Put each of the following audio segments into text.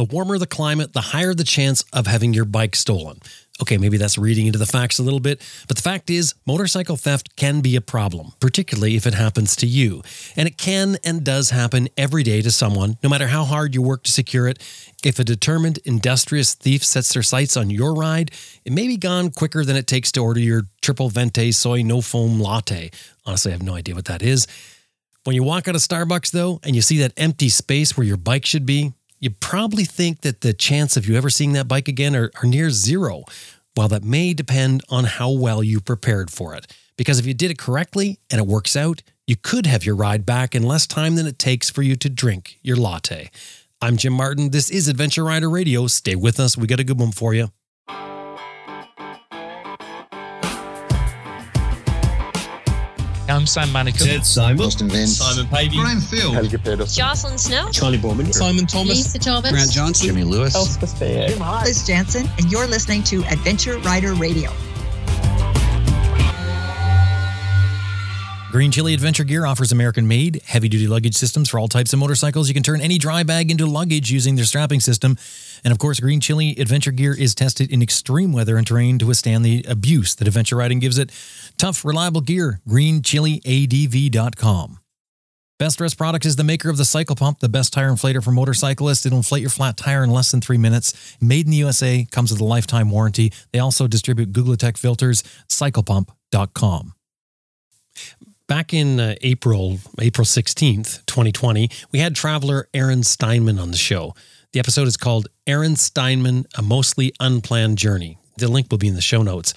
the warmer the climate, the higher the chance of having your bike stolen. Okay, maybe that's reading into the facts a little bit, but the fact is, motorcycle theft can be a problem, particularly if it happens to you. And it can and does happen every day to someone, no matter how hard you work to secure it. If a determined, industrious thief sets their sights on your ride, it may be gone quicker than it takes to order your triple venti soy no foam latte. Honestly, I have no idea what that is. When you walk out of Starbucks, though, and you see that empty space where your bike should be, you probably think that the chance of you ever seeing that bike again are, are near zero. While that may depend on how well you prepared for it. Because if you did it correctly and it works out, you could have your ride back in less time than it takes for you to drink your latte. I'm Jim Martin. This is Adventure Rider Radio. Stay with us. We got a good one for you. I'm Sam Manicom. Ted Simon. Austin Vince. Simon Pavey. Brian Field. Helge Pedersen. Jocelyn Snow. Charley Boorman. Simon Thomas. Lisa Thomas. Grant Johnson. Jimmy Lewis. Liz Jansen, and you're listening to Adventure Rider Radio. Green Chili Adventure Gear offers American made, heavy duty luggage systems for all types of motorcycles. You can turn any dry bag into luggage using their strapping system. And of course, Green Chili Adventure Gear is tested in extreme weather and terrain to withstand the abuse that adventure riding gives it. Tough, reliable gear. GreenChiliADV.com. Best Rest Products is the maker of the Cycle Pump, the best tire inflator for motorcyclists. It'll inflate your flat tire in less than three minutes. Made in the USA, comes with a lifetime warranty. They also distribute Googletech filters. CyclePump.com. Back in uh, April, April 16th, 2020, we had traveler Aaron Steinman on the show. The episode is called Aaron Steinman, A Mostly Unplanned Journey. The link will be in the show notes.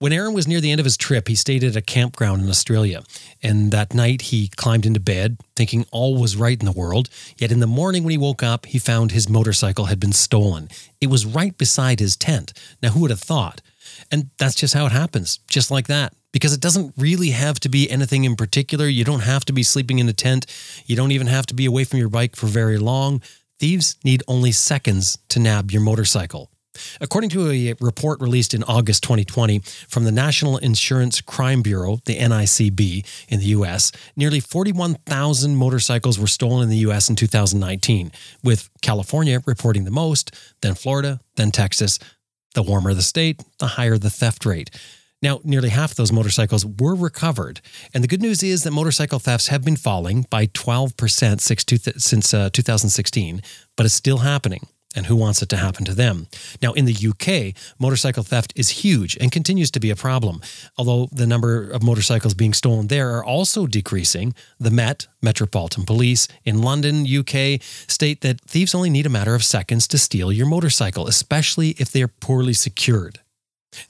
When Aaron was near the end of his trip, he stayed at a campground in Australia. And that night, he climbed into bed, thinking all was right in the world. Yet in the morning, when he woke up, he found his motorcycle had been stolen. It was right beside his tent. Now, who would have thought? And that's just how it happens, just like that. Because it doesn't really have to be anything in particular. You don't have to be sleeping in a tent. You don't even have to be away from your bike for very long. Thieves need only seconds to nab your motorcycle. According to a report released in August 2020 from the National Insurance Crime Bureau, the NICB, in the US, nearly 41,000 motorcycles were stolen in the US in 2019, with California reporting the most, then Florida, then Texas. The warmer the state, the higher the theft rate. Now, nearly half of those motorcycles were recovered. And the good news is that motorcycle thefts have been falling by 12% since uh, 2016, but it's still happening. And who wants it to happen to them? Now, in the UK, motorcycle theft is huge and continues to be a problem. Although the number of motorcycles being stolen there are also decreasing, the Met, Metropolitan Police in London, UK, state that thieves only need a matter of seconds to steal your motorcycle, especially if they are poorly secured.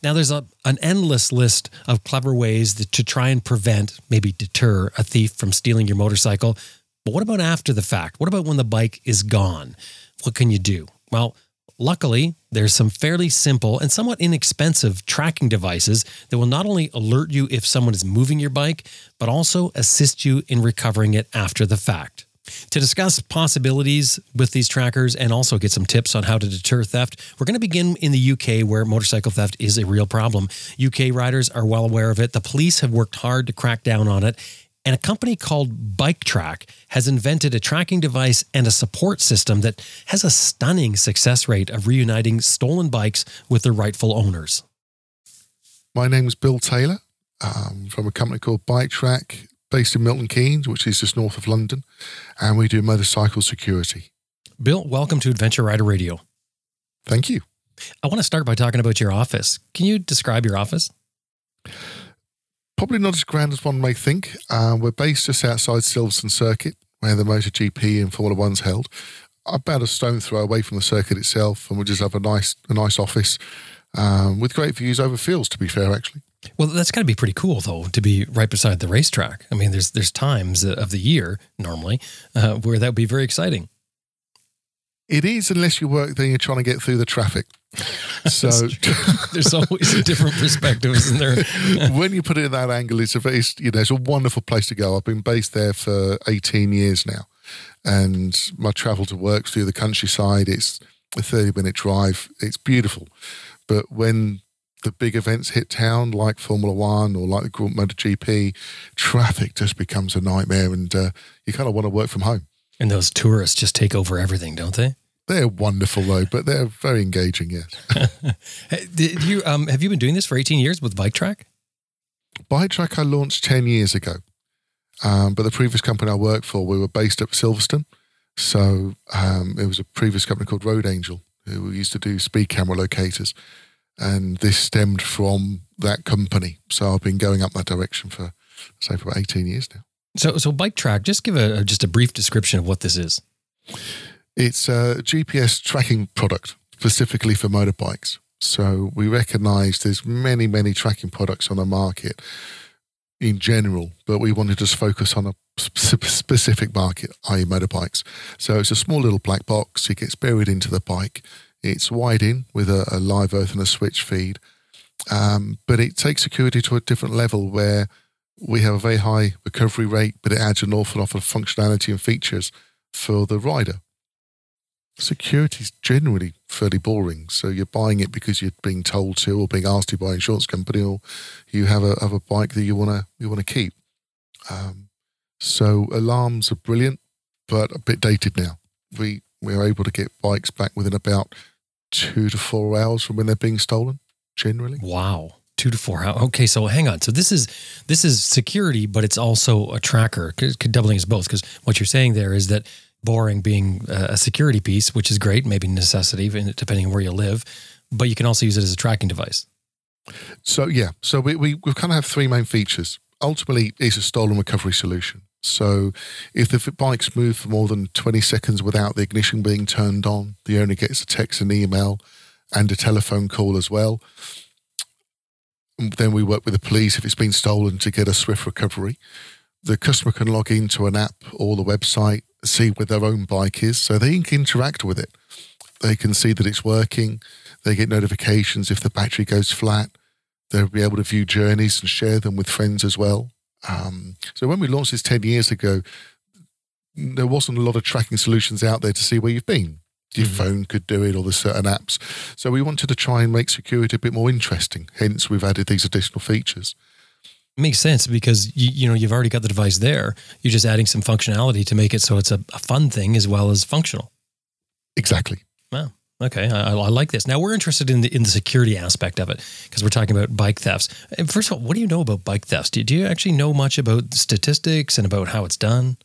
Now, there's a, an endless list of clever ways that, to try and prevent, maybe deter a thief from stealing your motorcycle. But what about after the fact? What about when the bike is gone? What can you do? Well, luckily, there's some fairly simple and somewhat inexpensive tracking devices that will not only alert you if someone is moving your bike, but also assist you in recovering it after the fact. To discuss possibilities with these trackers and also get some tips on how to deter theft, we're going to begin in the UK where motorcycle theft is a real problem. UK riders are well aware of it. The police have worked hard to crack down on it. And a company called BikeTrack has invented a tracking device and a support system that has a stunning success rate of reuniting stolen bikes with their rightful owners. My name is Bill Taylor from a company called BikeTrack based in Milton Keynes, which is just north of London, and we do motorcycle security. Bill, welcome to Adventure Rider Radio. Thank you. I want to start by talking about your office. Can you describe your office? Probably not as grand as one may think. Uh, we're based just outside Silverstone Circuit, where the MotoGP and Formula One's held. About a stone throw away from the circuit itself, and we just have a nice, a nice office um, with great views over fields. To be fair, actually. Well, that's got to be pretty cool, though, to be right beside the racetrack. I mean, there's there's times of the year normally uh, where that would be very exciting. It is, unless you work there, you're trying to get through the traffic. So there's always a different perspective, isn't there? when you put it in that angle, it's a very, you know, it's a wonderful place to go. I've been based there for 18 years now, and my travel to work through the countryside. It's a 30 minute drive. It's beautiful, but when the big events hit town, like Formula One or like the Grand MotoGP, traffic just becomes a nightmare, and uh, you kind of want to work from home. And those tourists just take over everything, don't they? They're wonderful though, but they're very engaging. Yes. Did you um have you been doing this for 18 years with Bike Track? Bike Track I launched 10 years ago. Um, but the previous company I worked for, we were based at Silverstone. So um, it was a previous company called Road Angel who used to do speed camera locators. And this stemmed from that company. So I've been going up that direction for, say, for about 18 years now. So so Bike Track, just give a just a brief description of what this is. It's a GPS tracking product specifically for motorbikes. So we recognize there's many, many tracking products on the market in general, but we wanted to just focus on a specific market, i.e. motorbikes. So it's a small little black box. It gets buried into the bike. It's wide in with a, a live earth and a switch feed. Um, but it takes security to a different level where we have a very high recovery rate, but it adds an awful lot of functionality and features for the rider. Security is generally fairly boring. So you're buying it because you're being told to, or being asked to by an insurance company, or you have a have a bike that you wanna you wanna keep. Um, so alarms are brilliant, but a bit dated now. We we are able to get bikes back within about two to four hours from when they're being stolen. Generally, Wow. Two to four hours. Okay, so hang on. So this is this is security, but it's also a tracker, doubling as both. Because what you're saying there is that boring being a security piece, which is great, maybe necessity depending on where you live, but you can also use it as a tracking device. So yeah, so we we, we kind of have three main features. Ultimately, it's a stolen recovery solution. So if the bikes moved for more than 20 seconds without the ignition being turned on, the owner gets a text and email and a telephone call as well. Then we work with the police if it's been stolen to get a swift recovery. The customer can log into an app or the website, see where their own bike is, so they can interact with it. They can see that it's working. They get notifications if the battery goes flat. They'll be able to view journeys and share them with friends as well. Um, so when we launched this 10 years ago, there wasn't a lot of tracking solutions out there to see where you've been. Your phone could do it or there's certain apps. So we wanted to try and make security a bit more interesting. Hence, we've added these additional features. Makes sense because you, you know you've already got the device there. You're just adding some functionality to make it so it's a, a fun thing as well as functional. Exactly. Okay, I, I like this. Now we're interested in the in the security aspect of it because we're talking about bike thefts. First of all, what do you know about bike thefts? Do, do you actually know much about statistics and about how it's done?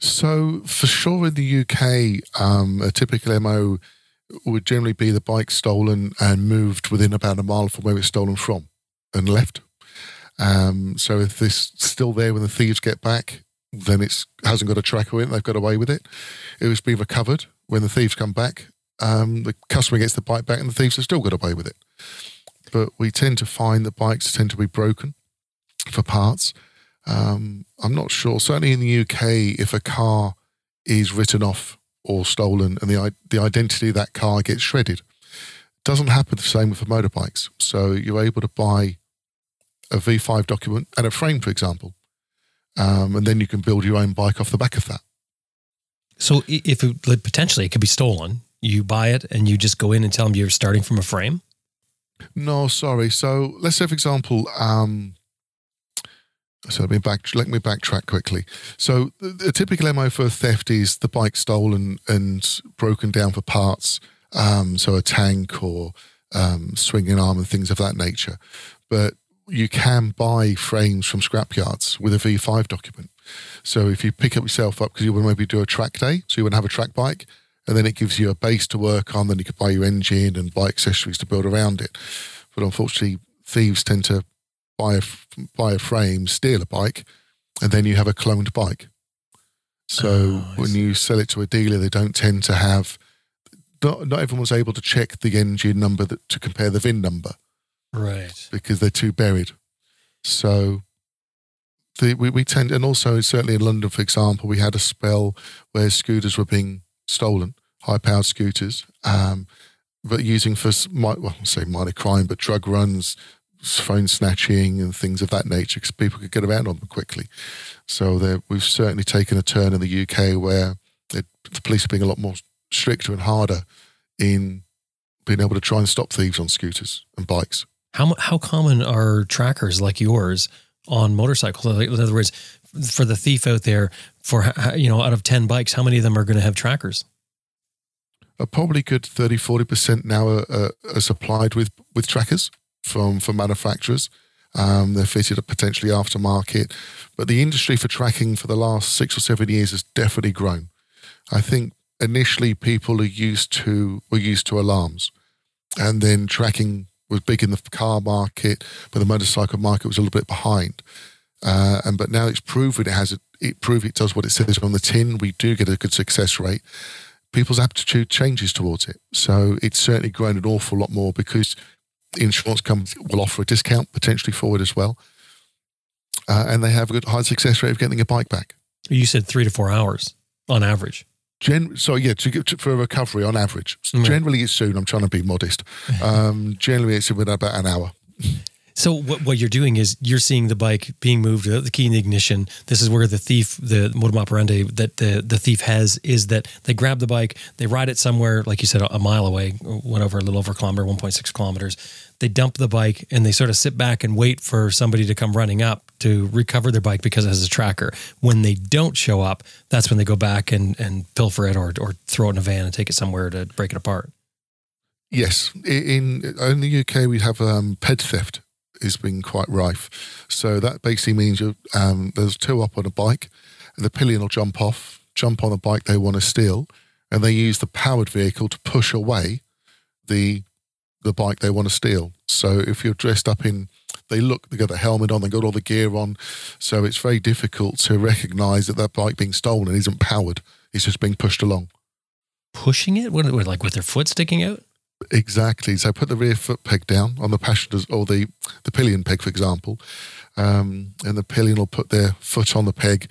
So for sure in the UK, um, a typical MO would generally be the bike stolen and moved within about a mile from where it's stolen from and left. Um, so if this still there when the thieves get back, then it hasn't got a tracker in. They've got away with it. It was being recovered when the thieves come back. Um, the customer gets the bike back and the thieves have still got away with it. But we tend to find that bikes tend to be broken for parts. Um, I'm not sure. Certainly in the UK, if a car is written off or stolen and the the identity of that car gets shredded, doesn't happen the same with the motorbikes. So you're able to buy a V5 document and a frame, for example, um, and then you can build your own bike off the back of that. So if it, potentially it could be stolen, you buy it and you just go in and tell them you're starting from a frame. No, sorry. So let's say, for example, um, so let me back let me backtrack quickly. So the, the typical MO for theft is the bike stolen and broken down for parts. Um, so a tank or um, swinging arm and things of that nature. But you can buy frames from scrapyards with a V5 document. So if you pick up yourself up because you to maybe do a track day, so you to have a track bike, and then it gives you a base to work on. Then you could buy your engine and buy accessories to build around it. But unfortunately, thieves tend to buy a buy a frame, steal a bike, and then you have a cloned bike. So Oh, when you sell it to a dealer, they don't tend to have. Not, not everyone's able to check the engine number that, to compare the VIN number Right. because they're too buried. So the, we, we tend, and also certainly in London, for example, we had a spell where scooters were being stolen, high powered scooters, um, but using for, well, I'll say minor crime, but drug runs, phone snatching, and things of that nature because people could get around on them quickly. So we've certainly taken a turn in the UK where it, the police are being a lot more stricter and harder in being able to try and stop thieves on scooters and bikes. How how common are trackers like yours on motorcycles? In other words, for the thief out there, for you know, out of ten bikes, how many of them are going to have trackers? A probably good 30, 40% now are, are, are supplied with, with trackers from, from manufacturers. Um, they're fitted potentially aftermarket. But the industry for tracking for the last six or seven years has definitely grown. I think initially people are used to were used to alarms, and then tracking was big in the car market, but the motorcycle market was a little bit behind. Uh, and but now it's proven it has it proved it does what it says on the tin. We do get a good success rate. People's aptitude changes towards it, so it's certainly grown an awful lot more because insurance companies will offer a discount potentially forward as well, uh, and they have a good high success rate of getting a bike back. You said three to four hours on average. Gen- so yeah, to get to, for a recovery on average, Mm. generally it's soon. I'm trying to be modest. Um, generally, it's within about an hour. So what, what you're doing is you're seeing the bike being moved, uh, the key in the ignition. This is where the thief, the modus operandi that the, the thief has is that they grab the bike, they ride it somewhere, like you said, a mile away, went over a little over a kilometer, 1.6 kilometers. They dump the bike and they sort of sit back and wait for somebody to come running up to recover their bike because it has a tracker. When they don't show up, that's when they go back and, and pilfer it or, or throw it in a van and take it somewhere to break it apart. Yes, in in the UK we have um, ped theft has been quite rife. So that basically means you um, there's two up on a bike, the pillion will jump off, jump on the bike they want to steal, and they use the powered vehicle to push away the the bike they want to steal. So if you're dressed up in, they look, they got the helmet on, they got all the gear on, so it's very difficult to recognise that that bike being stolen isn't powered; it's just being pushed along. Pushing it, what, like with their foot sticking out? Exactly. So put the rear foot peg down on the passenger's or the, the pillion peg, for example, um, and the pillion will put their foot on the peg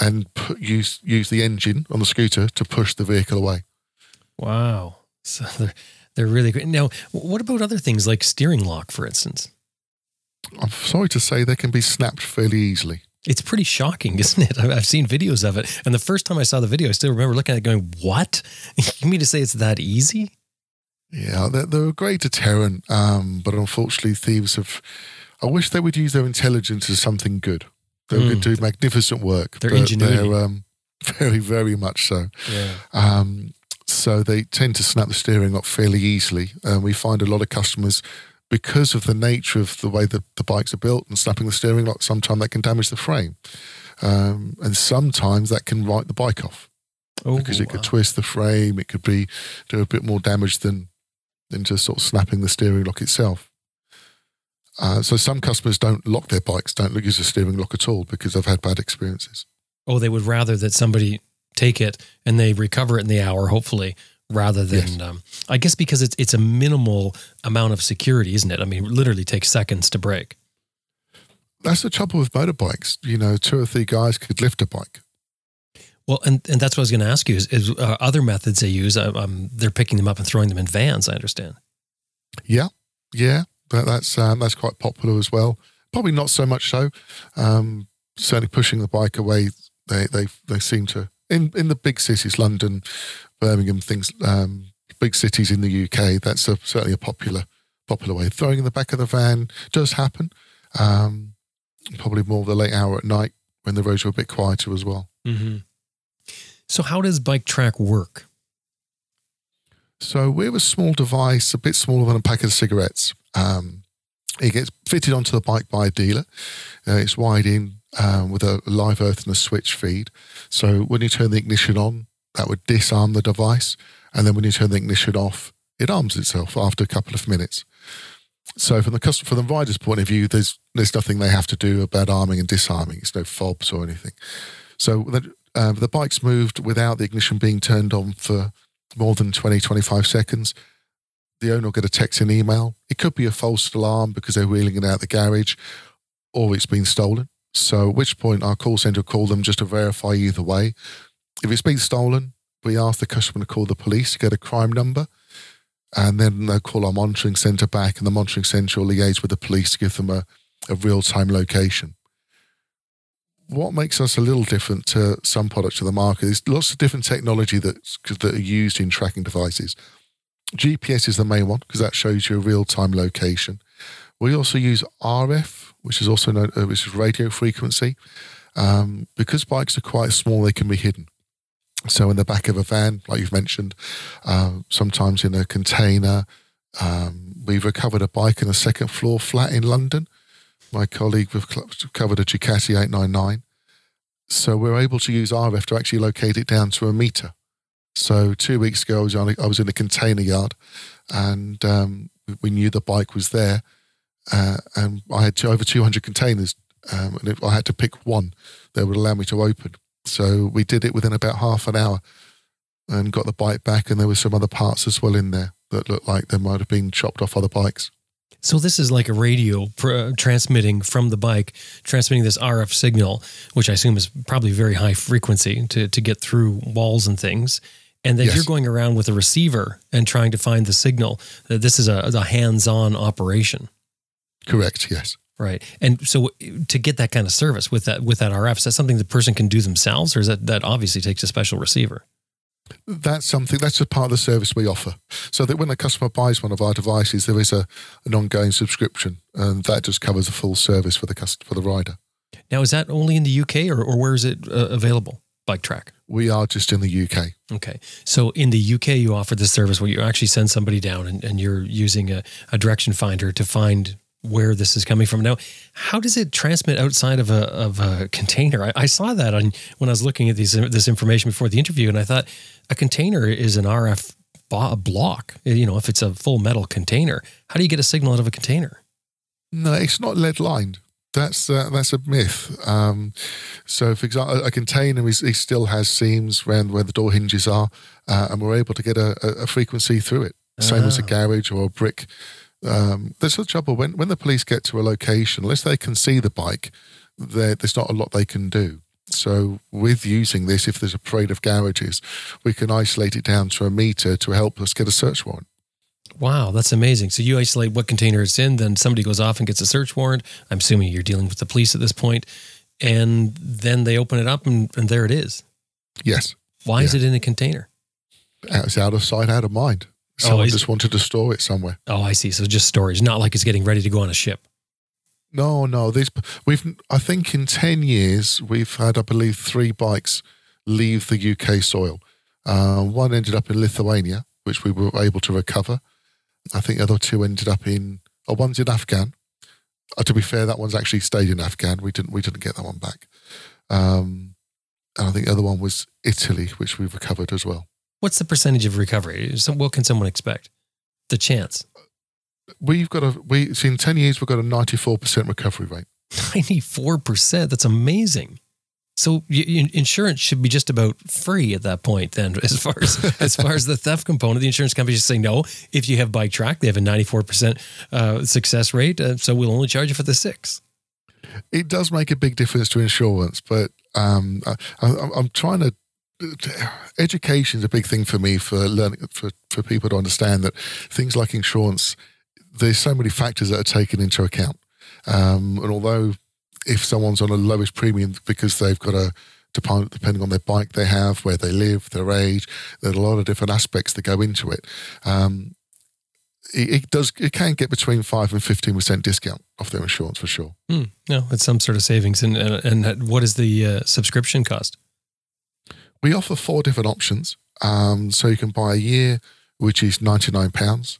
and put, use use the engine on the scooter to push the vehicle away. Wow. So they're they're really great. Now, what about other things like steering lock, for instance? I'm sorry to say they can be snapped fairly easily. It's pretty shocking, isn't it? I've I've seen videos of it, and the first time I saw the video, I still remember looking at it, going, "What? You mean to say it's that easy?" Yeah, they're, they're a great deterrent, um, but unfortunately, thieves have. I wish they would use their intelligence as something good. They Mm. could do magnificent work. Their but ingenuity. They're, um, very, very much so. Yeah. Um, so they tend to snap the steering lock fairly easily. And we find a lot of customers, because of the nature of the way that the bikes are built and snapping the steering lock, sometimes that can damage the frame. Um, and sometimes that can write the bike off Oh, because it could wow. twist the frame. It could be do a bit more damage than than just sort of snapping the steering lock itself. Uh, so some customers don't lock their bikes, don't use the steering lock at all because they've had bad experiences. Oh, they would rather that somebody take it and they recover it in the hour, hopefully, rather than. Yes. Um, I guess because it's it's a minimal amount of security, isn't it? I mean, it literally takes seconds to break. That's the trouble with motorbikes. You know, two or three guys could lift a bike. Well, and, and that's what I was going to ask you is, is uh, other methods they use. Uh, um, they're picking them up and throwing them in vans. I understand. Yeah, yeah, that, that's um, that's quite popular as well. Probably not so much so. Um, certainly pushing the bike away. They they they seem to in in the big cities, London, Birmingham, things, um, big cities in the UK. That's a, certainly a popular popular way. Throwing in the back of the van does happen. Um, probably more of the late hour at night when the roads are a bit quieter as well. Mm-hmm. So, how does Bike Track work? So we have a small device, a bit smaller than a packet of cigarettes. Um, it gets fitted onto the bike by a dealer. Uh, it's wired in um, with a live earth and a switch feed. So when you turn the ignition on, that would disarm the device. And then when you turn the ignition off, it arms itself after a couple of minutes. So from the customer, from the rider's point of view, there's there's nothing they have to do about arming and disarming. It's no fobs or anything. So uh, the bike's moved without the ignition being turned on for more than 20, 25 seconds. The owner will get a text and email. It could be a false alarm because they're wheeling it out the garage or it's been stolen. So at which point our call centre will call them just to verify either way. If it's been stolen, we ask the customer to call the police to get a crime number. And then they'll call our monitoring centre back and the monitoring centre will liaise with the police to give them a, a real-time location. What makes us a little different to some products of the market is lots of different technology that's, that are used in tracking devices. GPS is the main one because that shows you a real-time location. We also use RF, which is also known, uh, which is radio frequency. Um, because bikes are quite small, they can be hidden. So in the back of a van, like you've mentioned, uh, sometimes in a container. Um, we've recovered a bike in a second floor flat in London. My colleague we've covered a Ducati 899. So we're able to use RF to actually locate it down to a meter. So two weeks ago, I was, on a, I was in a container yard, and um, we knew the bike was there, uh, and I had two, over 200 containers, um, and I had to pick one that would allow me to open. So we did it within about half an hour, and got the bike back, and there were some other parts as well in there that looked like they might have been chopped off other bikes. So this is like a radio pr- uh, transmitting from the bike, transmitting this RF signal, which I assume is probably very high frequency to to get through walls and things. And then Yes. you're going around with a receiver and trying to find the signal. That this is a, a hands-on operation, Correct. Yes. right? And so to get that kind of service with that with that RF, is that something the person can do themselves, or is that that obviously takes a special receiver? That's something that's a part of the service we offer. So that when a customer buys one of our devices, there is a an ongoing subscription, and that just covers the full service for the cust- for the rider. Now, is that only in the UK, or, or where is it uh, available? Bike Track. We are just in the UK. Okay. So in the UK, you offer this service where you actually send somebody down and, and you're using a, a direction finder to find where this is coming from. Now, how does it transmit outside of a, of a container? I, I saw that on when I was looking at these, this information before the interview, and I thought a container is an RF block. You know, if it's a full metal container, how do you get a signal out of a container? No, it's not lead lined. That's uh, that's a myth. Um, so, for example, a container is it still has seams around where the door hinges are, uh, and we're able to get a, a, frequency through it. Same as a Ah. garage or a brick. Um, there's the trouble when when the police get to a location, unless they can see the bike, there's not a lot they can do. So, with using this, if there's a parade of garages, we can isolate it down to a meter to help us get a search warrant. Wow, that's amazing. So you isolate what container it's in, then somebody goes off and gets a search warrant. I'm assuming you're dealing with the police at this point, and then they open it up and, and there it is. Yes, Why is it in a container? it's out of sight, out of mind. Oh, Someone is- just wanted to store it somewhere. Oh, I see. So just storage, not like it's getting ready to go on a ship. No, no. These we've. I think in ten years we've had, I believe, three bikes leave the UK soil. Uh, one ended up in Lithuania, which we were able to recover. I think the other two ended up in. Oh, one's in Afghan. Uh, to be fair, that one's actually stayed in Afghan. We didn't. We didn't get that one back. Um, and I think the other one was Italy, which we've recovered as well. What's the percentage of recovery? What can someone expect? The chance. We've got a. We see in ten years we've got a ninety-four percent recovery rate. 94%. That's amazing. So insurance should be just about free at that point then as far as as far as the theft component the insurance company just saying no if you have bike track they have a 94% uh, success rate uh, so we'll only charge you for the 6 it does make a big difference to insurance, but um, I, I, I'm trying to. Education is a big thing for me for learning for, for people to understand that things like insurance, there's so many factors that are taken into account. Um, and although if someone's on a lowest premium because they've got a depending on their bike they have, where they live, their age, there's a lot of different aspects that go into it. Um, it, it does it can get between five and fifteen percent discount off their insurance for sure. Hmm, no it's some sort of savings and and, and what is the uh, subscription cost We offer four different options. Um, so you can buy a year, which is £99,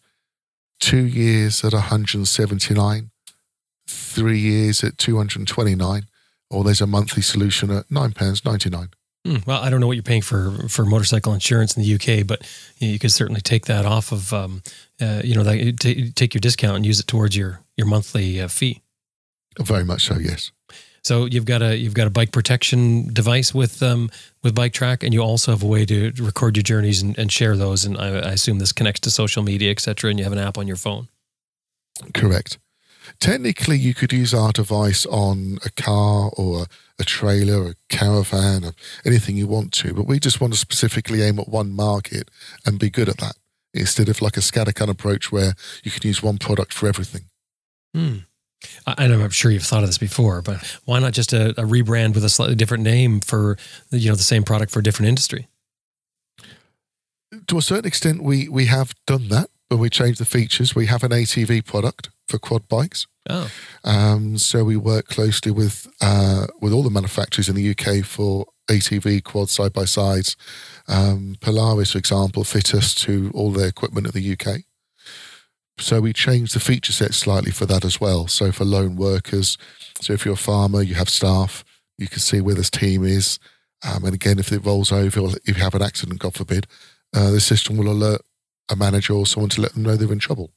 two years at 179 three years at 229 or there's a monthly solution at £9.99. Hmm, well I don't know what you're paying for for motorcycle insurance in the UK but you, know, you could certainly take that off of um, uh, you know that, t- take your discount and use it towards your your monthly uh, fee Very much so, yes. So you've got a you've got a bike protection device with um with Bike Track, and you also have a way to record your journeys and, and share those. And I, I assume this connects to social media, et cetera. And you have an app on your phone. Correct. Technically, you could use our device on a car or a, a trailer, a caravan, or anything you want to, but we just want to specifically aim at one market and be good at that instead of like a scattergun approach where you can use one product for everything. Hmm. I, I'm sure you've thought of this before, but why not just a, a rebrand with a slightly different name for you know the same product for a different industry? To a certain extent, we, we have done that when we changed the features. We have an ATV product for quad bikes. Oh, Um, so we work closely with uh, with all the manufacturers in the UK for ATV quad side by sides. Um, Polaris, for example, fit us to all their equipment in the UK. So we changed the feature set slightly for that as well. So for lone workers, so if you're a farmer, you have staff, you can see where this team is. Um, and again, if it rolls over, if you have an accident, God forbid, uh, the system will alert a manager or someone to let them know they're in trouble.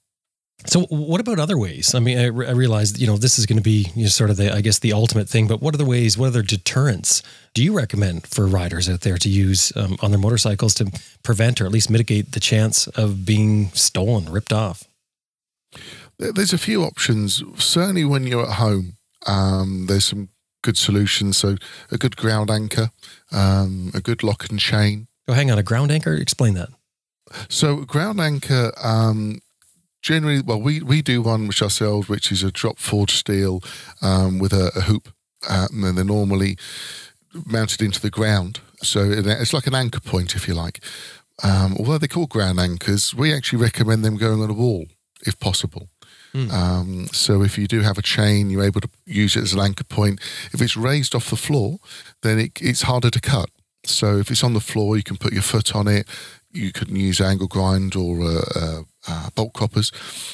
so what about other ways? I mean, I, re- I realized you know this is going to be you know, sort of the I guess the ultimate thing. But what other ways? What other deterrents do you recommend for riders out there to use um, on their motorcycles to prevent or at least mitigate the chance of being stolen, ripped off? There- There's a few options. Certainly, when you're at home, um, there's some good solutions. So, a good ground anchor, um, a good lock and chain. Oh, hang on, a ground anchor. Explain that. So, ground anchor, um, generally, well, we, we do one which ourselves, which is a drop forged steel um, with a, a hoop, um, and they're normally mounted into the ground. So, it's like an anchor point, if you like. Um, although they're called ground anchors, we actually recommend them going on a wall if possible. Um, so if you do have a chain, you're able to use it as an anchor point. If it's raised off the floor, then it, it's harder to cut. So if it's on the floor, you can put your foot on it. You can use angle grind or uh, uh, uh, bolt croppers.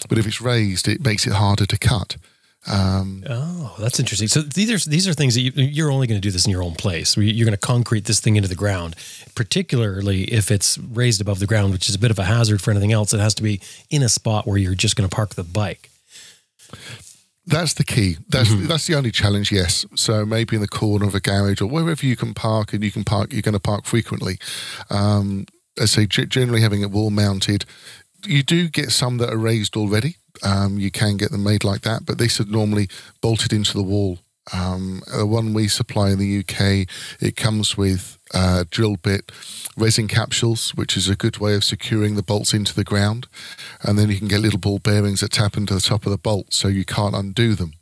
But if it's raised, it makes it harder to cut. Um, Oh, that's interesting. So these are these are things that you, you're only going to do this in your own place. You're going to concrete this thing into the ground, particularly if it's raised above the ground, which is a bit of a hazard for anything else. It has to be in a spot where you're just going to park the bike. That's the key. That's that's the only challenge. Yes. So maybe in the corner of a garage or wherever you can park, and you can park. You're going to park frequently. Um, I say generally having it wall mounted. You do get some that are raised already. Um, you can get them made like that, but these are normally bolted into the wall. Um, the one we supply in the UK, it comes with uh, drill bit resin capsules, which is a good way of securing the bolts into the ground. And then you can get little ball bearings that tap into the top of the bolt so you can't undo them,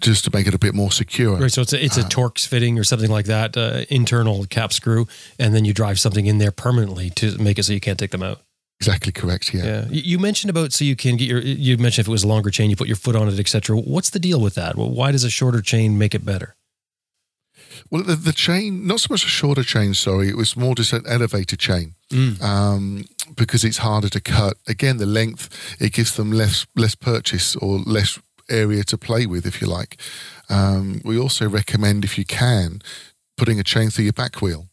just to make it a bit more secure. Right. So it's a, it's a Torx fitting or something like that, uh, internal cap screw, and then you drive something in there permanently to make it so you can't take them out. Exactly correct. Yeah. Yeah. You mentioned about so you can get your. You mentioned if it was a longer chain, you put your foot on it, etc. What's the deal with that? Why does a shorter chain make it better? Well, the, the chain, not so much a shorter chain, sorry, it was more just an elevated chain um, because it's harder to cut. Again, the length, it gives them less less purchase or less area to play with, if you like. Um, we also recommend, if you can, putting a chain through your back wheel.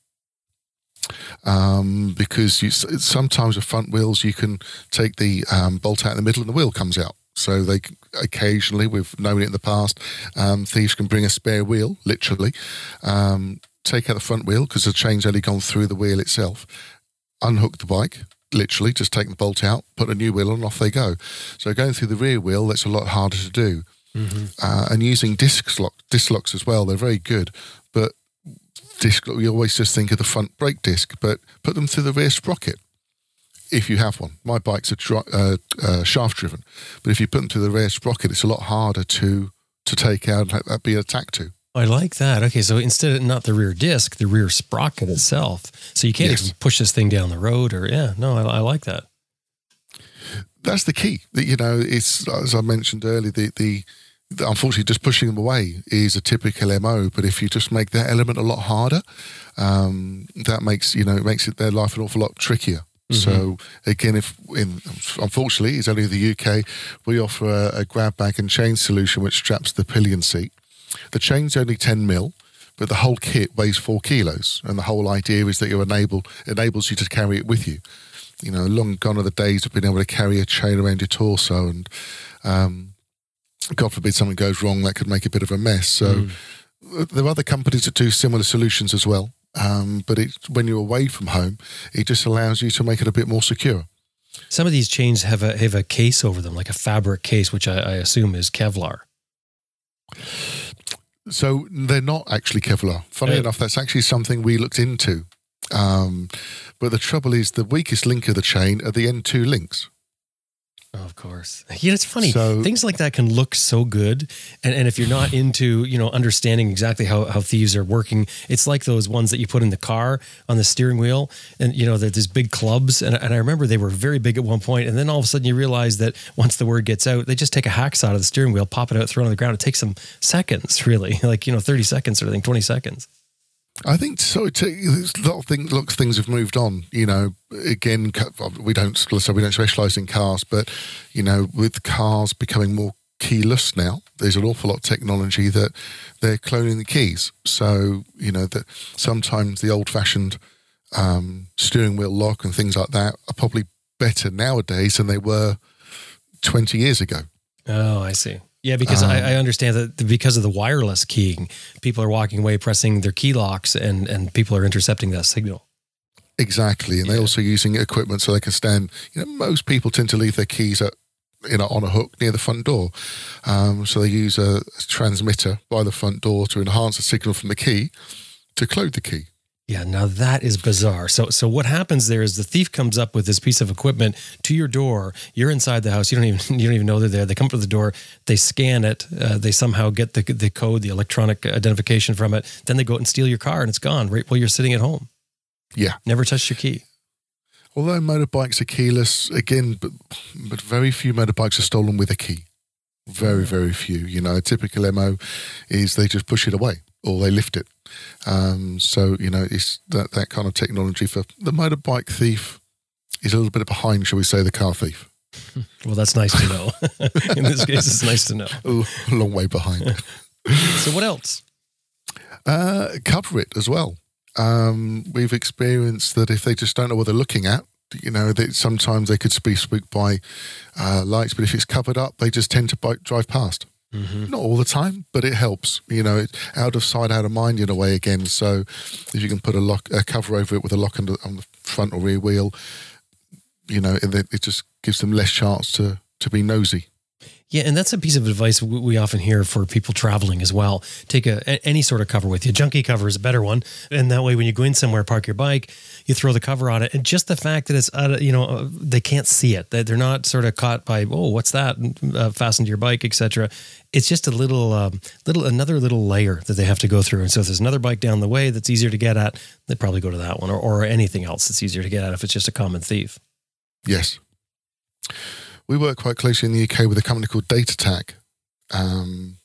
Um, because you, sometimes with front wheels, you can take the um, bolt out in the middle and the wheel comes out. So they occasionally, we've known it in the past, um, thieves can bring a spare wheel, literally, um, take out the front wheel because the chain's only gone through the wheel itself, unhook the bike, literally, just take the bolt out, put a new wheel on, and off they go. So going through the rear wheel, that's a lot harder to do. Uh, and using disc, lock, disc locks as well, they're very good. But disc, you always just think of the front brake disc, but put them through the rear sprocket if you have one. My bike's a uh, uh, shaft driven, but if you put them through the rear sprocket, it's a lot harder to to take out and be attacked to. I like that. Okay, so instead of not the rear disc, the rear sprocket itself. So you can't Yes. even push this thing down the road, or yeah, no, I, I like that. That's the key. That you know, it's as I mentioned earlier. The the unfortunately just pushing them away is a typical mo. But if you just make that element a lot harder, um, that makes you know it makes it their life an awful lot trickier. So again, if in, unfortunately it's only the UK, we offer a, a grab bag and chain solution which straps the pillion seat. The chain's only ten mil, but the whole kit weighs four kilos, and the whole idea is that you enable enables you to carry it with you. You know, long gone are the days of being able to carry a chain around your torso, and um, God forbid something goes wrong, that could make a bit of a mess. So uh, there are other companies that do similar solutions as well. Um, but it, when you're away from home, it just allows you to make it a bit more secure. Some of these chains have a have a case over them, like a fabric case, which I, I assume is Kevlar. So they're not actually Kevlar. Funny Oh. enough, that's actually something we looked into. Um, but the trouble is, the weakest link of the chain are the end two links. Of course. Yeah, it's funny. So- Things like that can look so good. And, and if you're not into, you know, understanding exactly how, how thieves are working, it's like those ones that you put in the car on the steering wheel. And, you know, there's these big clubs. And, and I remember they were very big at one point, And then all of a sudden you realize that once the word gets out, they just take a hacksaw out of the steering wheel, pop it out, throw it on the ground. It takes them seconds, really. Like, you know, 30 seconds sort of thing, 20 seconds. I think so. Too. A lot of things. Look, things have moved on. You know, again, we don't so we don't specialize in cars, but you know, with cars becoming more keyless now, there's an awful lot of technology that they're cloning the keys. So you know that sometimes the old-fashioned um, steering wheel lock and things like that are probably better nowadays than they were 20 years ago. Oh, I see. Yeah, because I, I understand that because of the wireless keying, people are walking away pressing their key locks and, and people are intercepting that signal. Exactly, and they're also using equipment so they can stand. You know, most people tend to leave their keys at, you know, on a hook near the front door, um, so they use a transmitter by the front door to enhance the signal from the key to close the key. Yeah, now that is bizarre. So so what happens there is the thief comes up with this piece of equipment to your door. You're inside the house. You don't even you don't even know they're there. They come to the door. They scan it. Uh, they somehow get the the code, the electronic identification from it. Then they go out and steal your car, and it's gone right while you're sitting at home. Yeah. Never touched your key. Although motorbikes are keyless, again, but, but very few motorbikes are stolen with a key. Very, very few. You know, a typical MO is they just push it away or they lift it. Um, so, you know, it's that, that kind of technology for the motorbike thief is a little bit behind, shall we say, the car thief. Well, that's nice to know. In this case, it's nice to know. A long way behind. So what else? uh, cover it as well. Um, we've experienced that if they just don't know what they're looking at, you know, that sometimes they could be spooked by uh, lights, but if it's covered up, they just tend to bike, drive past. Mm-hmm. Not all the time, but it helps. You know, it, out of sight, out of mind in a way again. So if you can put a lock, a cover over it with a lock on the, on the front or rear wheel, you know, then it just gives them less chance to to be nosy. Yeah, and that's a piece of advice we often hear for people traveling as well. Take a, any sort of cover with you. Junkie cover is a better one, and that way when you go in somewhere, park your bike, you throw the cover on it, and just the fact that it's out you know uh, they can't see it, that they're not sort of caught by oh what's that uh, fastened to your bike, etc. It's just a little um, little another little layer that they have to go through. And so if there's another bike down the way that's easier to get at, they'd probably go to that one or, or anything else that's easier to get at if it's just a common thief. Yes. We work quite closely in the UK with a company called Data Tag. Um,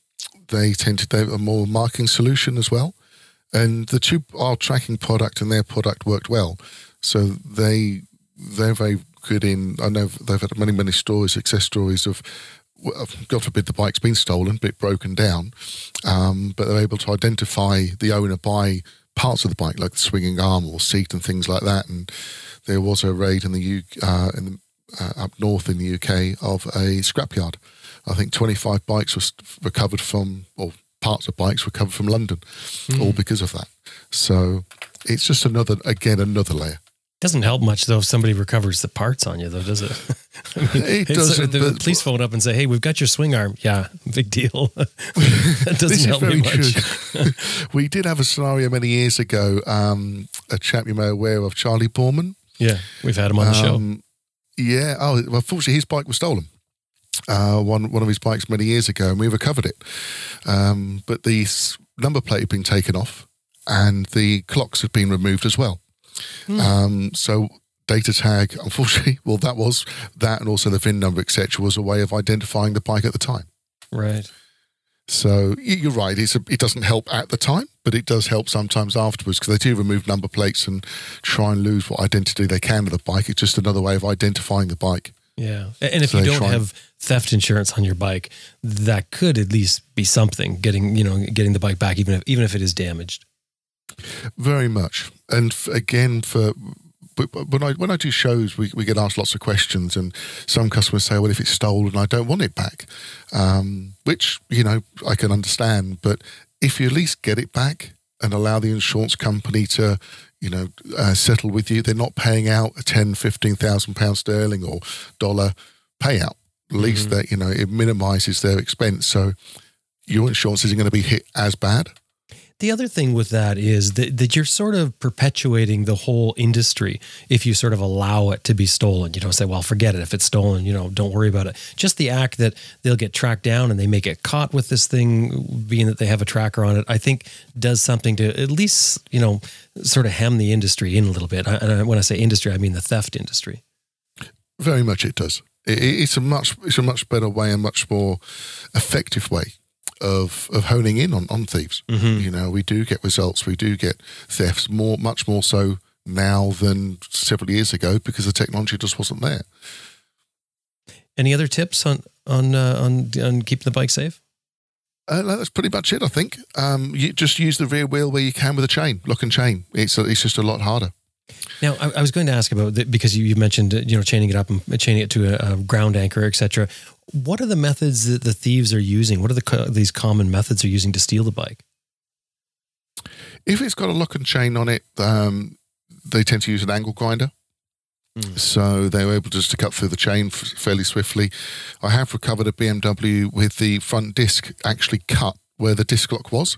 they tend to they're a more marking solution as well. And the two our tracking product and their product worked well. So they they're very good in I know they've had many, many stories, success stories of God forbid the bike's been stolen, bit broken down, um, but they're able to identify the owner by parts of the bike, like the swinging arm or seat and things like that. And there was a raid in the U, uh, in uh, up north in the UK of a scrapyard. I think 25 bikes were recovered from, or parts of bikes recovered from London, all because of that. So it's just another, again, another layer. Doesn't help much though if somebody recovers the parts on you though, does it? I mean, It doesn't, The but- police phone up and say, "Hey, we've got your swing arm." Yeah, big deal. that doesn't help me very much. we did have a scenario many years ago. Um, a chap you may be aware of, Charley Boorman. Yeah, we've had him on the show. Yeah. Oh, well, unfortunately, his bike was stolen. Uh, one one of his bikes many years ago, and we recovered it. Um, but the s- number plate had been taken off, and the clocks had been removed as well. Hmm. Um, so data tag, unfortunately, well, that was that, and also the VIN number, etc., was a way of identifying the bike at the time. Right. So you're right. It's a, it doesn't help at the time, but it does help sometimes afterwards because they do remove number plates and try and lose what identity they can of the bike. It's just another way of identifying the bike. Yeah, and if So you don't and- have theft insurance on your bike, that could at least be something. Getting you know getting the bike back, even if even if it is damaged. Very much. And f- again, for but- but when I when I do shows, we, we get asked lots of questions, and some customers say, "Well, if it's stolen, I don't want it back," um, which you know I can understand. But if you at least get it back and allow the insurance company to, you know, uh, settle with you, they're not paying out a ten, fifteen thousand pound sterling or dollar payout. At least that you know it minimises their expense, so your insurance isn't going to be hit as bad. The other thing with that is that, that you're sort of perpetuating the whole industry if you sort of allow it to be stolen. You don't say, well, forget it. If it's stolen, you know, don't worry about it. Just the act that they'll get tracked down and they may get caught with this thing, being that they have a tracker on it, I think does something to at least, you know, sort of hem the industry in a little bit. And when I say industry, I mean the theft industry. Very much it does. It's a much it's a much better way, a much more effective way of of honing in on, on thieves. Mm-hmm. You know, we do get results, we do get thefts more, much more so now than several years ago because the technology just wasn't there. Any other tips on on uh, on on keeping the bike safe? Uh, that's pretty much it, I think. Um, you just use the rear wheel where you can with a chain, lock and chain. It's it's just a lot harder. Now, I, I was going to ask about that because you, you mentioned uh, you know chaining it up and chaining it to a, a ground anchor, etc. What are the methods that the thieves are using? What are the these common methods they're using to steal the bike? If it's got a lock and chain on it, um, they tend to use an angle grinder. Mm. So they were able just to cut through the chain fairly swiftly. I have recovered a BMW with the front disc actually cut where the disc lock was.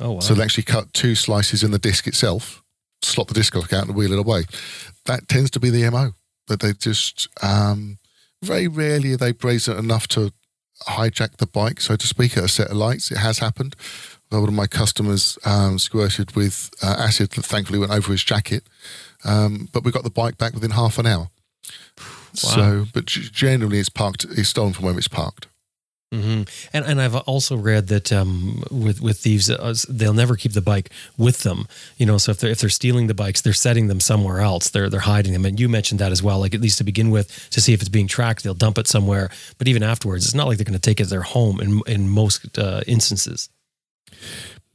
Oh wow! So they actually cut two slices in the disc itself, slot the disc lock out and wheel it away. That tends to be the MO. That they just um, very rarely are they brazen enough to hijack the bike, so to speak, at a set of lights. It has happened. One of my customers um, squirted with uh, acid that thankfully went over his jacket, um, but we got the bike back within half an hour. So, but generally, it's parked. It's stolen from where it's parked. Hmm And and I've also read that um, with with thieves, uh, they'll never keep the bike with them. You know, so if they're if they're stealing the bikes, they're setting them somewhere else. They're they're hiding them. And you mentioned that as well. Like at least to begin with, to see if it's being tracked, they'll dump it somewhere. But even afterwards, it's not like they're going to take it to their home in in most uh, instances.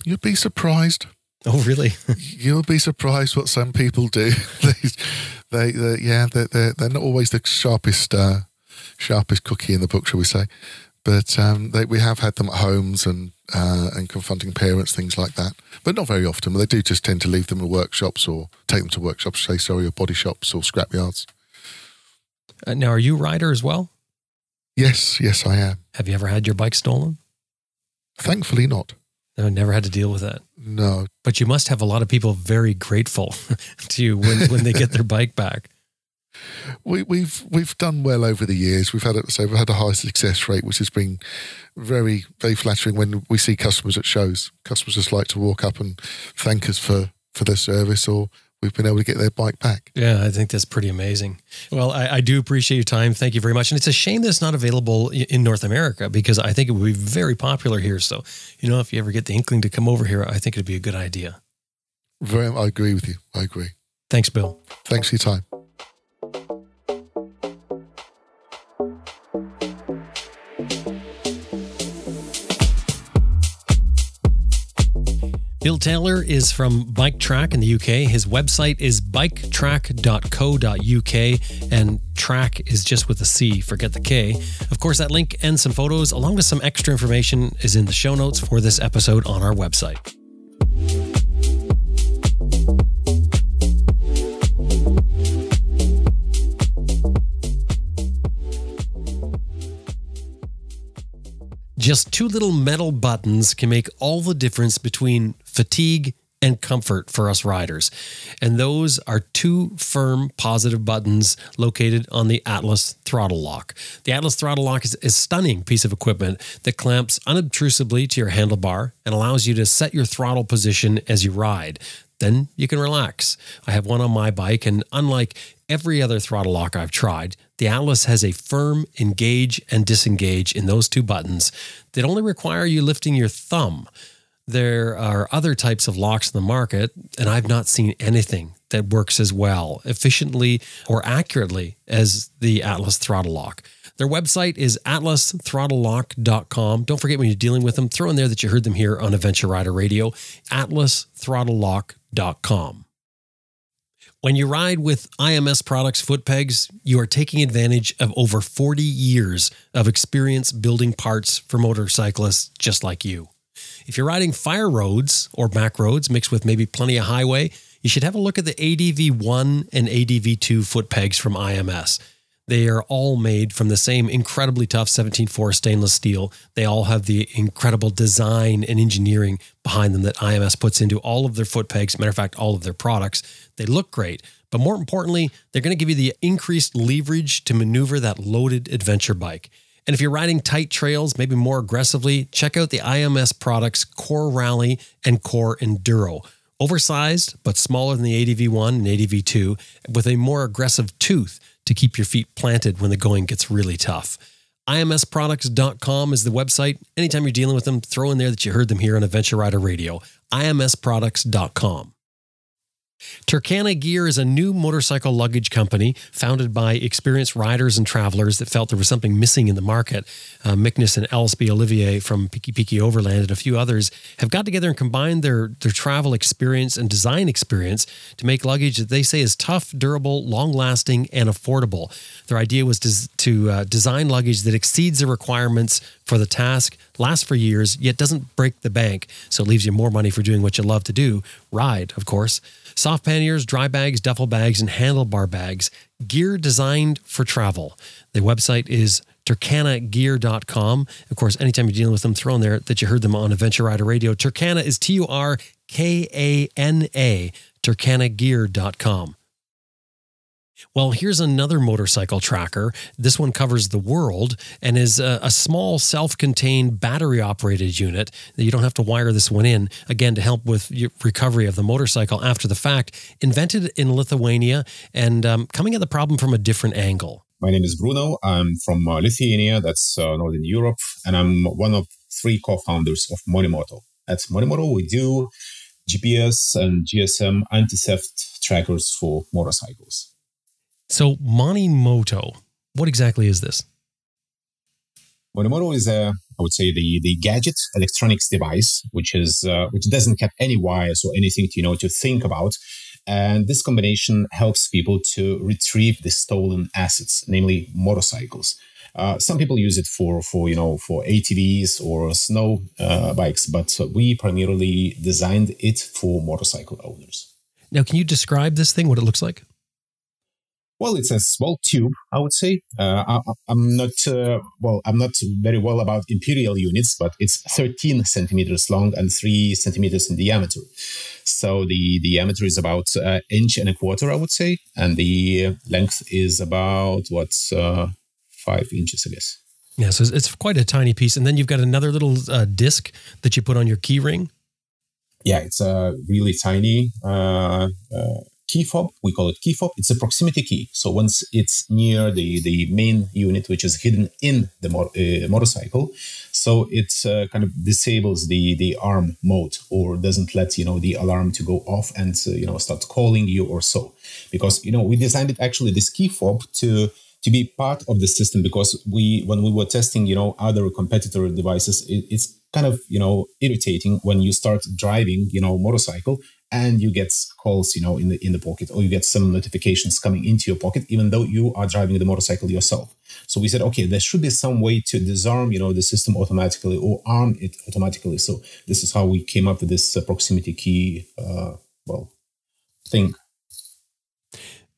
You'd be surprised. Oh, really? You'll be surprised what some people do. they, they, they, yeah, they're, they're, they're not always the sharpest, uh, sharpest cookie in the book, shall we say? But um, they, we have had them at homes and uh, and confronting parents, things like that. But not very often. They do just tend to leave them in workshops or take them to workshops, say sorry, or body shops or scrapyards. Uh, now, are you a rider as well? Yes, yes, I am. Have you ever had your bike stolen? Thankfully, not. No, never had to deal with that. No, But you must have a lot of people very grateful to you when, when they get their bike back. We, we've we've done well over the years. We've had a, so we've had a high success rate, which has been very very flattering when we see customers at shows. Customers just like to walk up and thank us for for their service, or we've been able to get their bike back. Yeah, I think that's pretty amazing. Well, I, I do appreciate your time. Thank you very much. And it's a shame that it's not available in North America because I think it would be very popular here. So, you know, if you ever get the inkling to come over here, I think it'd be a good idea. Very, I agree with you. I agree. Thanks, Bill. Thanks for your time. Bill Taylor is from Bike Track in the UK. His website is biketrack.co.uk, and track is just with a C, forget the K. Of course, that link and some photos, along with some extra information, is in the show notes for this episode on our website. Just two little metal buttons can make all the difference between fatigue and comfort for us riders. And those are two firm positive buttons located on the Atlas throttle lock. The Atlas throttle lock is a stunning piece of equipment that clamps unobtrusively to your handlebar and allows you to set your throttle position as you ride. Then you can relax. I have one on my bike, and unlike every other throttle lock I've tried, the Atlas has a firm engage and disengage in those two buttons that only require you lifting your thumb. There are other types of locks in the market, and I've not seen anything that works as well, efficiently, or accurately as the Atlas throttle lock. Their website is atlasthrottlelock.com. Don't forget when you're dealing with them, throw in there that you heard them here on Adventure Rider Radio, atlasthrottlelock.com. When you ride with IMS Products foot pegs, you are taking advantage of over 40 years of experience building parts for motorcyclists just like you. If you're riding fire roads or back roads mixed with maybe plenty of highway, you should have a look at the ADV1 and ADV2 foot pegs from IMS. They are all made from the same incredibly tough 17.4 stainless steel. They all have the incredible design and engineering behind them that IMS puts into all of their foot pegs. Matter of fact, all of their products. They look great, but more importantly, they're going to give you the increased leverage to maneuver that loaded adventure bike. And if you're riding tight trails, maybe more aggressively, check out the IMS products Core Rally and Core Enduro. Oversized, but smaller than the ADV1 and ADV2, with a more aggressive tooth to keep your feet planted when the going gets really tough. IMSproducts.com is the website. Anytime you're dealing with them, throw in there that you heard them here on Adventure Rider Radio. IMSproducts.com. Turkana Gear is a new motorcycle luggage company founded by experienced riders and travelers that felt there was something missing in the market. Uh, Mickness and Elsby Olivier from Piki Piki Overland and a few others have got together and combined their, their travel experience and design experience to make luggage that they say is tough, durable, long lasting, and affordable. Their idea was to, to uh, design luggage that exceeds the requirements for the task, lasts for years, yet doesn't break the bank, so it leaves you more money for doing what you love to do ride, of course. Soft panniers, dry bags, duffel bags, and handlebar bags. Gear designed for travel. The website is turkanagear.com. Of course, anytime you're dealing with them, throw in there that you heard them on Adventure Rider Radio. Turkana is T U R K A N A, turkanagear.com. Well, here's another motorcycle tracker. This one covers the world and is a, a small self contained battery operated unit that you don't have to wire this one in, again, to help with recovery of the motorcycle after the fact. Invented in Lithuania and um, coming at the problem from a different angle. My name is Bruno. I'm from uh, Lithuania, that's uh, Northern Europe, and I'm one of three co founders of Monimoto. At Monimoto, we do GPS and GSM anti theft trackers for motorcycles. So, Monimoto, what exactly is this? Monimoto is a, I would say, the the gadget electronics device, which is uh, which doesn't have any wires or anything to you know to think about, and this combination helps people to retrieve the stolen assets, namely motorcycles. Uh, some people use it for for you know for ATVs or snow uh, bikes, but we primarily designed it for motorcycle owners. Now, can you describe this thing? What it looks like? Well, it's a small tube, I would say. Uh, I, am not uh, well. I'm not very well about imperial units, but it's 13 centimeters long and three centimeters in diameter. So the diameter is about an uh, inch and a quarter, I would say, and the length is about what uh, five inches, I guess. Yeah, so it's quite a tiny piece, and then you've got another little uh, disc that you put on your key ring. Yeah, it's a really tiny uh, key fob. We call it key fob. It's a proximity key. So once it's near the, the main unit, which is hidden in the mo- uh, motorcycle, so it uh, kind of disables the the arm mode or doesn't let you know the alarm to go off and uh, you know start calling you or so. Because you know we designed it actually this key fob to to be part of the system because we when we were testing you know other competitor devices it, it's kind of you know irritating when you start driving you know motorcycle and you get calls you know in the in the pocket or you get some notifications coming into your pocket even though you are driving the motorcycle yourself so we said okay there should be some way to disarm you know the system automatically or arm it automatically so this is how we came up with this uh, proximity key uh, well thing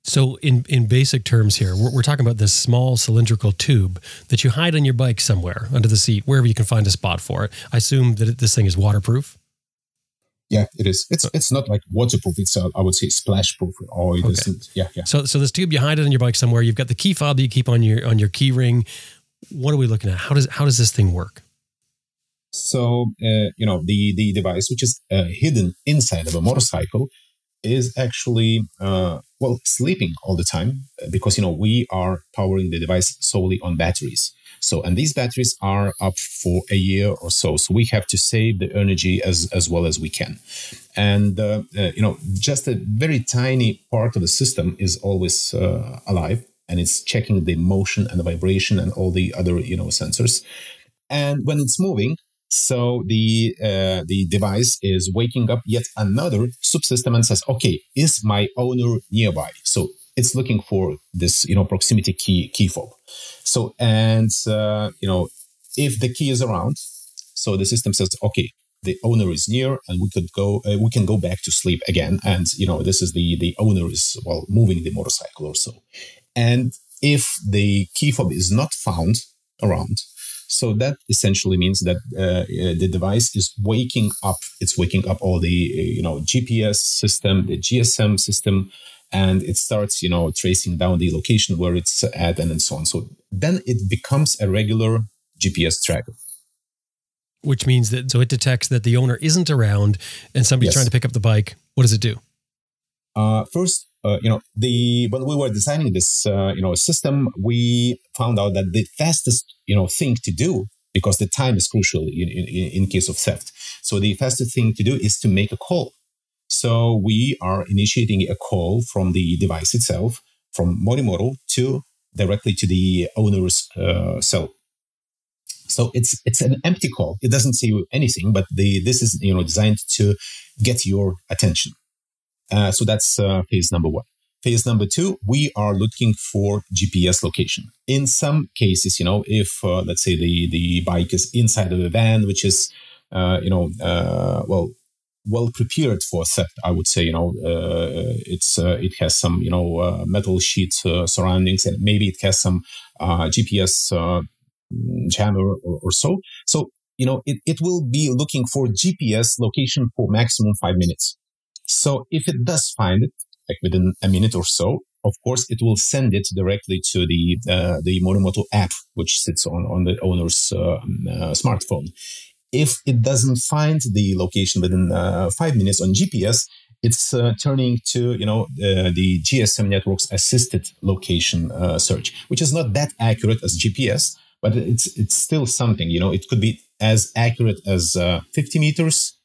so, in, in basic terms, here we're, we're, talking about this small cylindrical tube that you hide on your bike somewhere under the seat, wherever you can find a spot for it. I assume that this thing is waterproof. Yeah, it is. It's it's not like waterproof. It's uh, I would say splash proof. Or it okay. Yeah, yeah. So so this tube you hide it on your bike somewhere. You've got the key fob that you keep on your on your key ring. What are we looking at? How does how does this thing work? So uh, you know the the device which is uh, hidden inside of a motorcycle is actually uh, well sleeping all the time because you know we are powering the device solely on batteries. So, and these batteries are up for a year or so. So we have to save the energy as, as well as we can. And, uh, uh, you know, just a very tiny part of the system is always uh, alive and it's checking the motion and the vibration and all the other, you know, sensors. And when it's moving, so the uh, the device is waking up yet another subsystem and says, "Okay, is my owner nearby?" So it's looking for this you know proximity key key fob. So and uh, you know if the key is around so the system says okay the owner is near and we could go uh, we can go back to sleep again. And you know this is the the owner is well moving the motorcycle or so. And if the key fob is not found around, so that essentially means that uh, uh the device is waking up. It's waking up all the uh, you know GPS system, the GSM system, and it starts you know tracing down the location where it's at and, and so on. So then it becomes a regular GPS tracker. Which means that so it detects that the owner isn't around and somebody's Yes. trying to pick up the bike. What does it do? Uh, first, uh, you know, the when we were designing this, uh, you know, system, we found out that the fastest, you know, thing to do because the time is crucial in, in, in case of theft. So the fastest thing to do is to make a call. So we are initiating a call from the device itself, from Monimoto to directly to the owner's uh, cell. So it's it's an empty call. It doesn't say anything, but the this is you know designed to get your attention. Uh, so that's uh, phase number one. Phase number two, we are looking for GPS location. In some cases, you know, if uh, let's say the the bike is inside of a van, which is uh, you know uh, well well prepared for theft, I would say. You know, it's it has some you know metal sheet surroundings, and maybe it has some GPS jammer or, or so. So you know, it, it will be looking for GPS location for maximum five minutes. So if it does find it, like within a minute or so, of course, it will send it directly to the uh, the Monimoto app, which sits on on the owner's uh, uh, smartphone. If it doesn't find the location within uh, five minutes on GPS, it's uh, turning to you know uh, the GSM network's assisted location search, which is not that accurate as GPS, but it's it's still something. You know, it could be as accurate as uh, 50 meters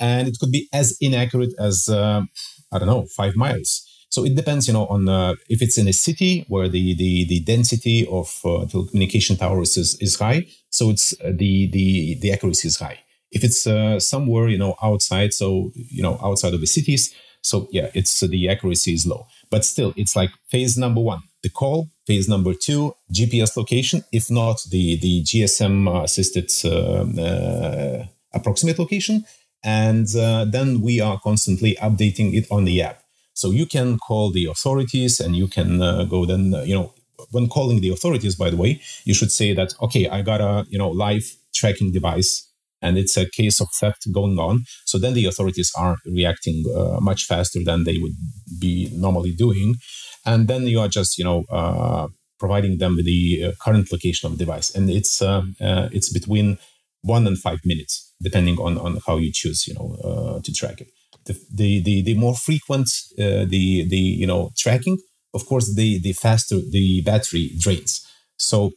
and it could be as inaccurate as uh, I don't know five miles. So it depends, you know, on uh, if it's in a city where the the, the density of uh, telecommunication towers is, is high, so it's uh, the the the accuracy is high. If it's uh, somewhere, you know, outside, so you know, outside of the cities, so yeah, it's uh, the accuracy is low. But still, it's like phase number one, the call. Phase number two, GPS location. If not, the the GSM assisted um, approximate location and uh, then we are constantly updating it on the app. So you can call the authorities and you can uh, go then uh, you know when calling the authorities by the way you should say that okay i got a you know live tracking device and it's a case of theft going on. So then the authorities are reacting uh, much faster than they would be normally doing. And then you are just you know uh, providing them with the uh, current location of the device. And it's uh, it's between one and five minutes depending on, on how you choose, you know, uh, to track it. The, the, the, the more frequent uh, the, the, you know, tracking, of course, the, the faster the battery drains. So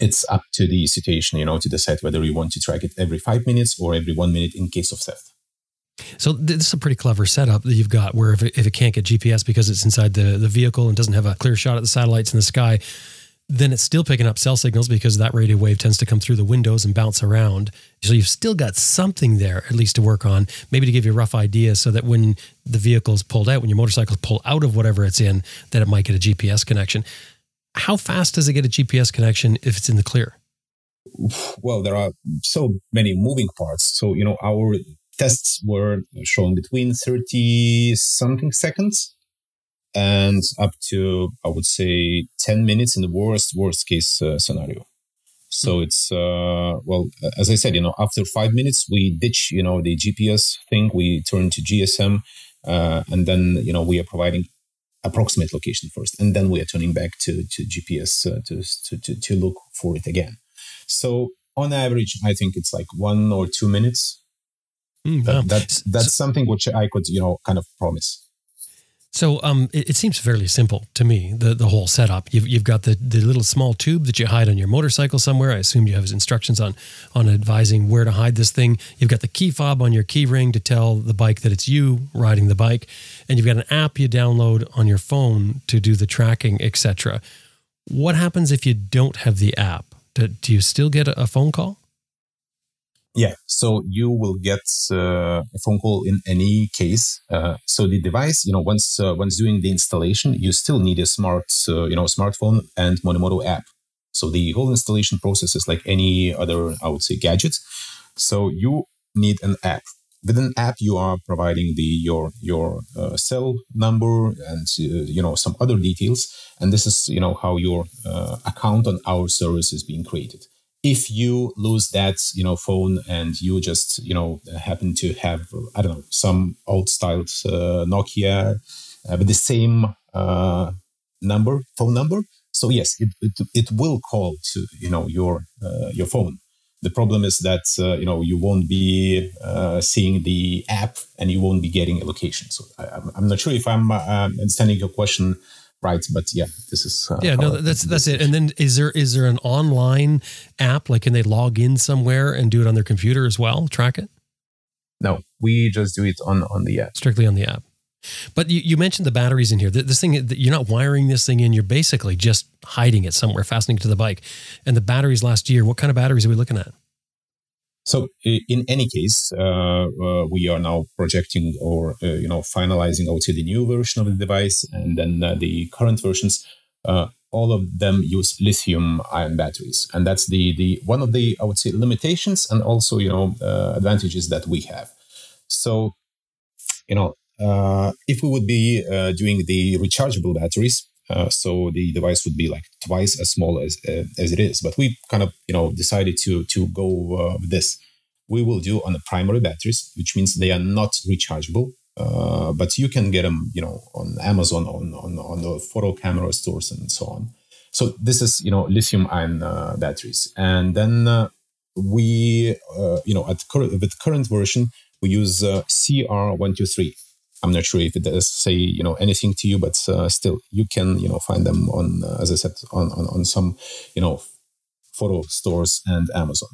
it's up to the situation, you know, to decide whether you want to track it every five minutes or every one minute in case of theft. So this is a pretty clever setup that you've got where if it, if it can't get GPS because it's inside the, the vehicle and doesn't have a clear shot at the satellites in the sky, then it's still picking up cell signals because that radio wave tends to come through the windows and bounce around. So you've still got something there, at least to work on, maybe to give you a rough idea so that when the vehicle's pulled out, when your motorcycle's pulled out of whatever it's in, that it might get a GPS connection. How fast does it get a GPS connection if it's in the clear? Well, there are so many moving parts. So, you know, our tests were showing between 30 something seconds and up to I would say ten minutes in the worst worst case uh, scenario. So it's uh, well, as I said, you know, after five minutes we ditch you know the GPS thing, we turn to GSM, uh, and then you know we are providing approximate location first, and then we are turning back to to GPS uh, to, to to to look for it again. So on average, I think it's like one or two minutes. Mm, That, that's that's something which I could you know kind of promise. So um, it, it seems fairly simple to me. The the whole setup. You've you've got the the little small tube that you hide on your motorcycle somewhere. I assume you have instructions on on advising where to hide this thing. You've got the key fob on your key ring to tell the bike that it's you riding the bike, and you've got an app you download on your phone to do the tracking, etc. What happens if you don't have the app? Do, do you still get a, a phone call? Yeah, so you will get uh, a phone call in any case. Uh, so the device, you know, once uh, once doing the installation, you still need a smart, uh, you know, smartphone and Monimoto app. So the whole installation process is like any other, I would say, gadget. So you need an app. with an app you are providing the your your uh, cell number and uh, you know some other details and this is you know how your account on our service is being created if you lose that you know phone and you just you know happen to have i don't know some old styled uh, nokia uh, with the same uh, number phone number so yes it, it, it will call to you know your your phone the problem is that uh, you know you won't be uh, seeing the app and you won't be getting a location. So I, am not sure if I'm uh, understanding your question right, but yeah, this is uh, yeah. No, that's that's it. And then is there is there an online app like can they log in somewhere and do it on their computer as well? Track it. No, we just do it on on the app. Strictly on the app. But you, you mentioned the batteries in here. This thing, you're not wiring this thing in. You're basically just hiding it somewhere, fastening it to the bike. And the batteries last year, what kind of batteries are we looking at? So in any case, uh, uh, we are now projecting or uh, you know finalizing, I would say, the new version of the device, and then uh, the current versions. Uh, all of them use lithium-ion batteries, and that's the the one of the I would say limitations and also you know uh, advantages that we have. So, you know, if we would be doing the rechargeable batteries, uh, so the device would be like twice as small as uh, as it is. But we kind of you know decided to to go uh, with this. We will do on the primary batteries, which means they are not rechargeable. Uh, but you can get them, you know, on Amazon, on, on on the photo camera stores, and so on. So this is, you know, lithium-ion batteries, and then we, you know, at current with current version, we use CR123 I'm not sure if it does say you know anything to you, but uh, still you can you know find them on uh, as I said on, on on some you know photo stores and Amazon,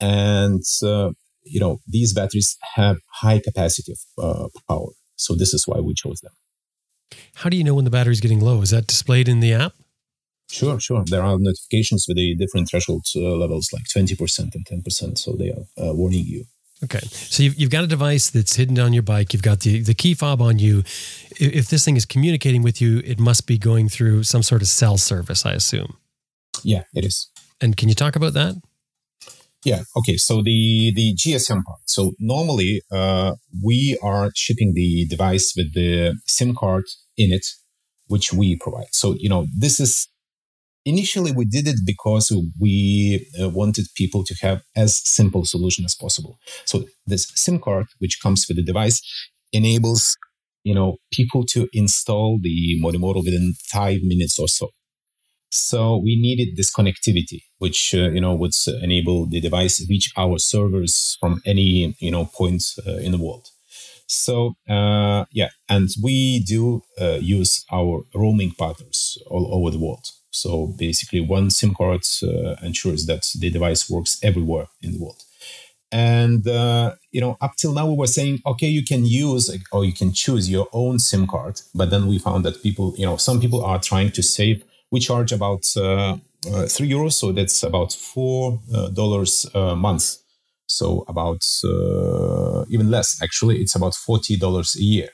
and uh, you know these batteries have high capacity of uh, power, so this is why we chose them. How do you know when the battery is getting low? Is that displayed in the app? Sure, sure. There are notifications with the different threshold uh, levels, like twenty percent and ten percent, so they are uh, warning you. Okay. So you've, you've got a device that's hidden on your bike. You've got the, the key fob on you. If, if this thing is communicating with you, it must be going through some sort of cell service, I assume. Yeah, it is. And can you talk about that? Yeah. Okay. So the the GSM part. So normally uh, we are shipping the device with the SIM card in it, which we provide. So you know this is initially we did it because we uh, wanted people to have as simple solution as possible. So this sim card which comes with the device enables you know people to install the model within five minutes or so. So we needed this connectivity which uh, you know would enable the device to reach our servers from any you know point uh, in the world. So uh, yeah and we do uh, use our roaming partners all over the world so basically, one SIM card uh, ensures that the device works everywhere in the world. And uh, you know, up till now, we were saying, okay, you can use or you can choose your own SIM card. But then we found that people, you know, some people are trying to save. We charge about uh, uh three euros, so that's about four uh, dollars a month. So about uh, even less, actually, it's about forty dollars a year.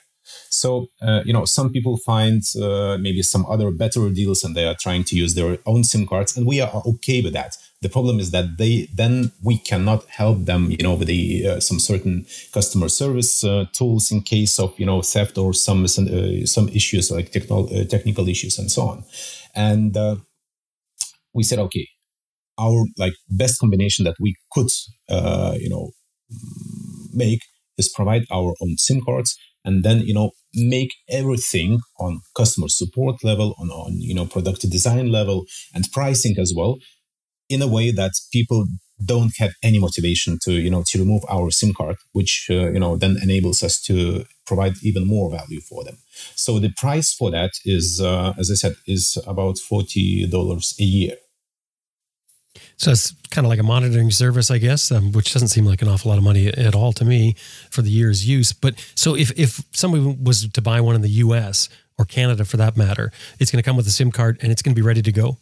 So, uh, you know, some people find uh, maybe some other better deals and they are trying to use their own SIM cards, and we are okay with that. The problem is that they then we cannot help them, you know, with the uh, some certain customer service uh, tools in case of you know theft or some uh, some issues like technical uh, technical issues and so on. And we said, okay, our like best combination that we could, you know, make is provide our own SIM cards and then you know make everything on customer support level on, on you know product design level and pricing as well in a way that people don't have any motivation to you know to remove our sim card which uh, you know then enables us to provide even more value for them. So the price for that is uh, as i said is about $40 a year so it's kind of like a monitoring service, I guess, um, which doesn't seem like an awful lot of money at all to me for the year's use. But so if, if somebody was to buy one in the US or Canada for that matter, it's going to come with a SIM card and it's going to be ready to go?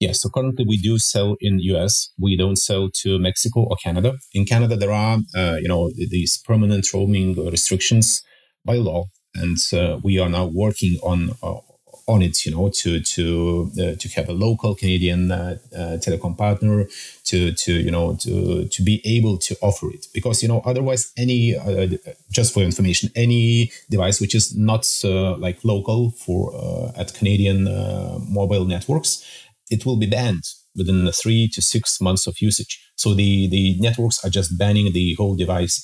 Yes. So currently we do sell in US. We don't sell to Mexico or Canada. In Canada, there are, uh, you know, these permanent roaming restrictions by law. And uh, we are now working on uh, on it, you know, to to uh, to have a local Canadian uh, uh, telecom partner to to you know to to be able to offer it because you know otherwise any uh, just for information any device which is not uh, like local for uh, at Canadian mobile networks it will be banned within three to six months of usage. So the the networks are just banning the whole device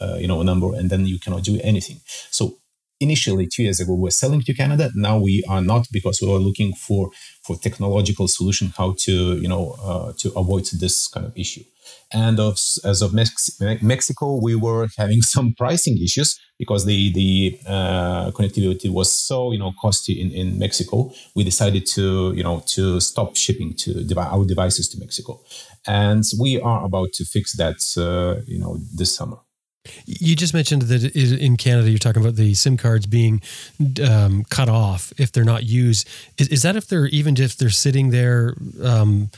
uh, you know, number, and then you cannot do anything. So initially two years ago we were selling to Canada. Now we are not because we are looking for for technological solution how to you know uh, to avoid this kind of issue. And of, as of Mex- Mexico, we were having some pricing issues because the the uh, connectivity was so you know costly in, in Mexico. We decided to you know to stop shipping to our devices to Mexico, and we are about to fix that uh, you know this summer. You just mentioned that in Canada, you're talking about the SIM cards being um, cut off if they're not used. Is, is, that if they're even if they're sitting there, um,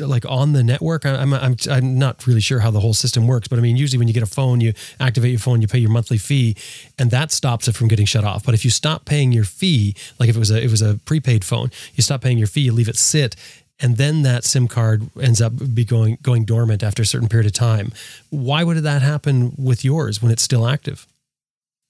like on the network? I'm, I'm I'm not really sure how the whole system works, but I mean, usually when you get a phone, you activate your phone, you pay your monthly fee, and that stops it from getting shut off. But if you stop paying your fee, like if it was a it was a prepaid phone, you stop paying your fee, you leave it sit, and then that SIM card ends up be going going dormant after a certain period of time. Why would that happen with yours when it's still active?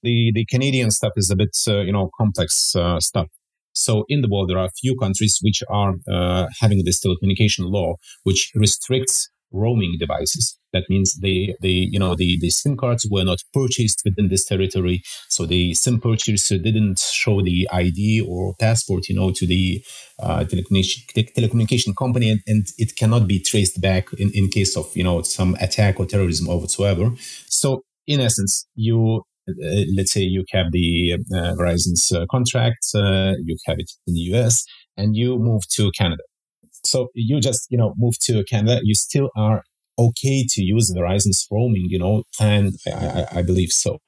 The the Canadian stuff is a bit uh, you know complex uh, stuff. So in the world there are a few countries which are uh, having this telecommunication law which restricts roaming devices. That means they, they, you know, the, the SIM cards were not purchased within this territory. So the SIM purchaser didn't show the ID or passport, you know, to the uh, telecommunication, telecommunication company, and, and, it cannot be traced back in, in case of, you know, some attack or terrorism or whatsoever. So in essence, you uh, let's say you have the uh, Verizon's uh, contract, uh, you have it in the US, and you move to Canada. So you just, you know, move to Canada, you still are okay to use Verizon's roaming, you know, and I, I, believe so.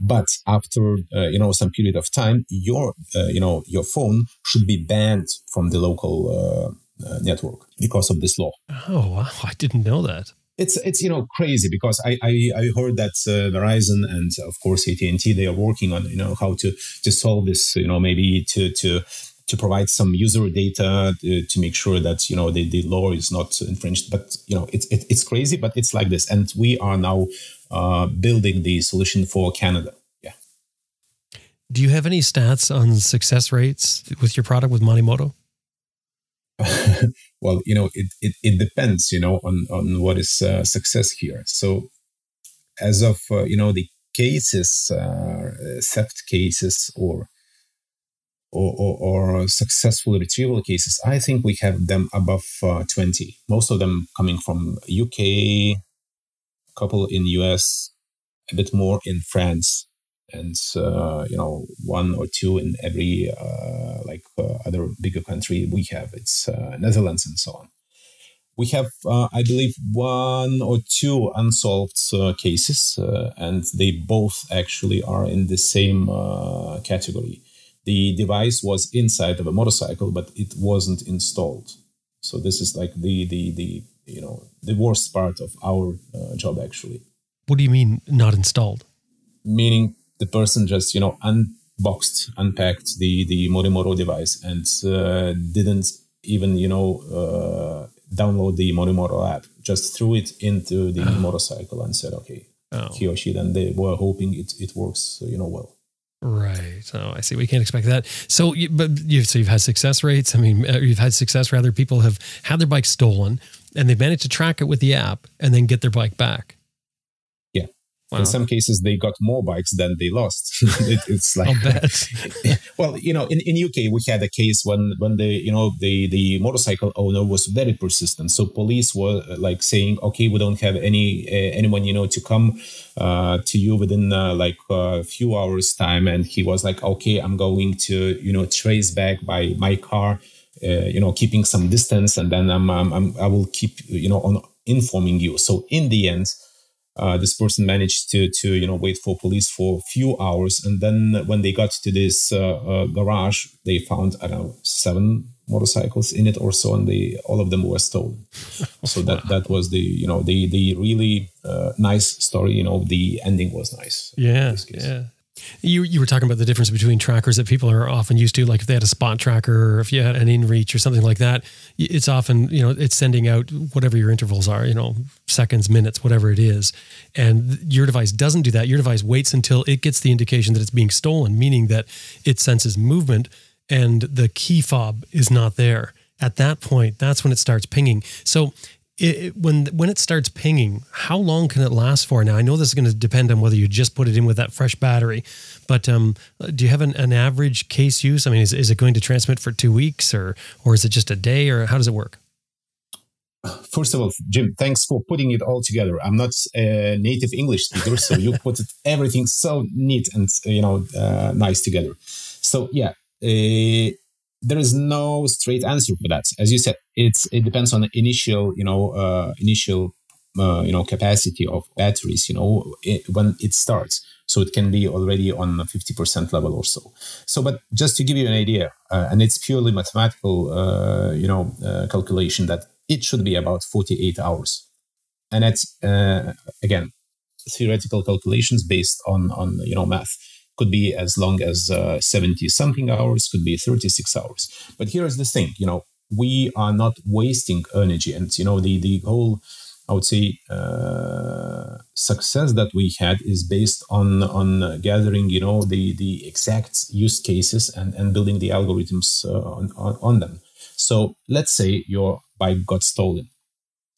But after, uh, you know, some period of time, your, uh, you know, your phone should be banned from the local uh, uh network because of this law. Oh, wow. I didn't know that. It's, it's you know crazy because I, I, I heard that uh, Verizon and of course AT and T they are working on you know how to to solve this you know maybe to to to provide some user data to, uh, to make sure that you know the, the law is not infringed. But you know it's it, it's crazy, but it's like this, and we are now uh, building the solution for Canada. Yeah. Do you have any stats on success rates with your product with Monimoto? well, you know, it, it, it depends, you know, on, on what is uh, success here. So as of, uh, you know, the cases, uh, theft cases or or, or, or, successful retrieval cases, I think we have them above uh, 20. Most of them coming from UK, a couple in US, a bit more in France, and uh, you know one or two in every uh, like uh, other bigger country we have. It's uh, Netherlands and so on. We have, uh, I believe, one or two unsolved cases, and they both actually are in the same category the device was inside of a motorcycle, but it wasn't installed. So this is like the the the you know the worst part of our uh, job actually. What do you mean not installed? Meaning the person just you know unboxed, unpacked the the Monimoto device and uh, didn't even you know uh, download the Monimoto app. Just threw it into the oh. motorcycle and said, okay, oh. he or she. Then they were hoping it it works you know well. Right. So I see. We can't expect that. So, but you've so you've had success rates. I mean, uh, you've had success. Rather, people have had their bike stolen, and they've managed to track it with the app, and then get their bike back. Wow. In some cases, they got more bikes than they lost. it, it's like, well, you know, in, in UK we had a case when when the you know the the motorcycle owner was very persistent. So police were uh, like saying, okay, we don't have any uh, anyone you know to come uh, to you within uh, like a few hours time, and he was like, okay, I'm going to you know trace back by my car. Uh, you know, keeping some distance, and then I'm, I'm, I'm I will keep you know on informing you. So in the end, uh, this person managed to to you know wait for police for a few hours, and then when they got to this uh, uh, garage, they found I don't know seven motorcycles in it or so, and they all of them were stolen. so that that was the you know the the really uh, nice story. You know, the ending was nice. Yeah, yeah. You you were talking about the difference between trackers that people are often used to, like if they had a spot tracker or if you had an inReach or something like that. It's often you know it's sending out whatever your intervals are, you know, seconds, minutes, whatever it is, and your device doesn't do that. Your device waits until it gets the indication that it's being stolen, meaning that it senses movement and the key fob is not there. At that point, that's when it starts pinging. So it, when when it starts pinging, how long can it last for? Now I know this is going to depend on whether you just put it in with that fresh battery, but um, do you have an, an average case use? I mean, is, is it going to transmit for two weeks, or or is it just a day, or how does it work? First of all, Jim, thanks for putting it all together. I'm not a native English speaker, so you put everything so neat and you know uh, nice together. So yeah, uh, there is no straight answer for that. As you said, it's it depends on the initial, you know, uh, initial, uh, you know, capacity of batteries. You know, it, when it starts, so it can be already on fifty percent level or so. So, but just to give you an idea, uh, and it's purely mathematical, uh, you know, uh, calculation that it should be about forty-eight hours, and that's uh, again theoretical calculations based on on you know math could be as long as uh, 70 something hours could be 36 hours. But here is the thing you know we are not wasting energy. And you know the the whole i would say uh, success that we had is based on on gathering you know the the exact use cases and and building the algorithms uh, on, on on them. So let's say your bike got stolen.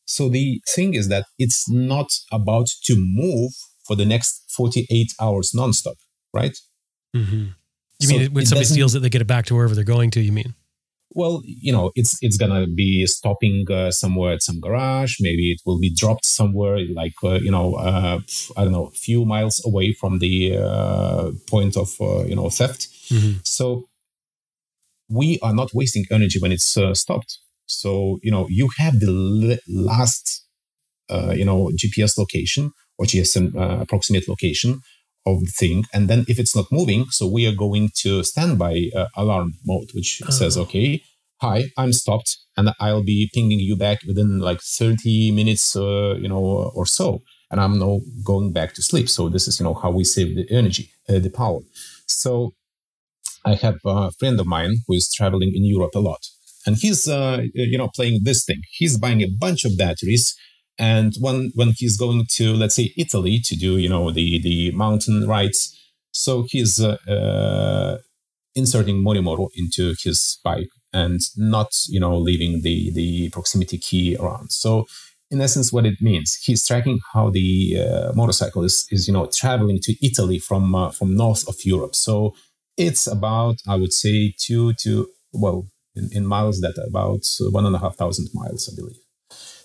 So the thing is that it's not about to move for the next 48 hours nonstop right? Mm-hmm. You so mean when somebody steals it, they get it back to wherever they're going to? You mean? Well, you know, it's it's gonna be stopping uh, somewhere at some garage. Maybe it will be dropped somewhere, like uh, you know, uh, I don't know, a few miles away from the uh, point of uh, you know theft. Mm-hmm. So we are not wasting energy when it's uh, stopped. So you know, you have the last you know GPS location or GSM approximate location of the thing. And then if it's not moving, so we are going to standby uh, alarm mode, which oh. says, okay, hi, I'm stopped, and I'll be pinging you back within like 30 minutes, uh, you know, or so. And I'm now going back to sleep. So this is, you know, how we save the energy, uh, the power. So I have a friend of mine who is traveling in Europe a lot, and he's, uh, you know, playing this thing. He's buying a bunch of batteries and when when he's going to let's say Italy to do you know the the mountain rides, so he's uh, uh, inserting Monimoto into his bike and not you know leaving the the proximity key around. So in essence, what it means, he's tracking how the uh, motorcycle is, is you know traveling to Italy from uh, from north of Europe. So it's about I would say two to well in, in miles that about one and a half thousand miles, I believe.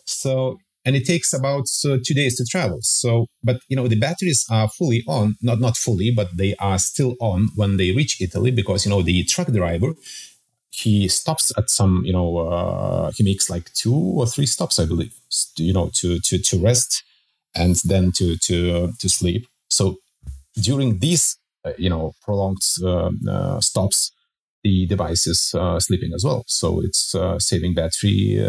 So and it takes about uh, two days to travel. So, but you know, the batteries are fully on, not not fully, but they are still on when they reach Italy because you know the truck driver he stops at some, you know, uh, he makes like two or three stops, I believe, you know, to to to rest and then to to to sleep. So during these, uh, you know, prolonged uh, uh, stops, the device is uh, sleeping as well. So it's saving battery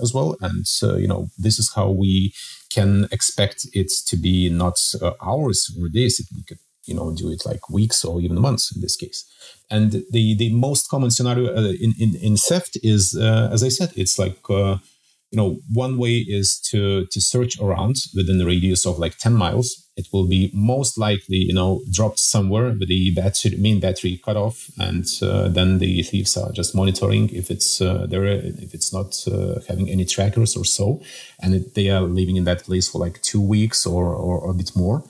as well. And uh, you know, this is how we can expect it to be not uh, hours or days. We could you know do it like weeks or even months in this case. And the the most common scenario uh, in, in in theft is, uh, as I said, it's like uh, you know, one way is to to search around within the radius of like 10 miles. It will be most likely, you know, dropped somewhere with the battery, main battery cut off, and uh, then the thieves are just monitoring if it's uh, there, if it's not uh, having any trackers or so, and it, they are living in that place for like two weeks or or, or a bit more,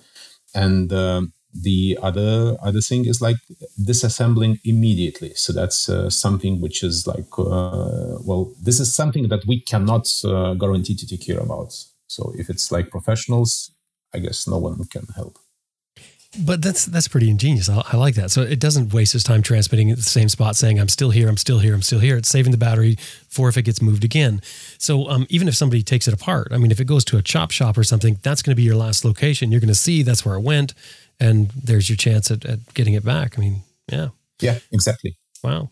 and um, the other other thing is like disassembling immediately so that's uh, something which is like uh, well this is something that we cannot uh, guarantee to take care about so if it's like professionals i guess no one can help but that's that's pretty ingenious. I, I, like that. So it doesn't waste his time transmitting at the same spot, saying "I'm still here, I'm still here, I'm still here." It's saving the battery for if it gets moved again. So um, even if somebody takes it apart, I mean, if it goes to a chop shop or something, that's going to be your last location. You're going to see that's where it went and there's your chance at, at getting it back. I mean, yeah. Yeah, exactly. Wow.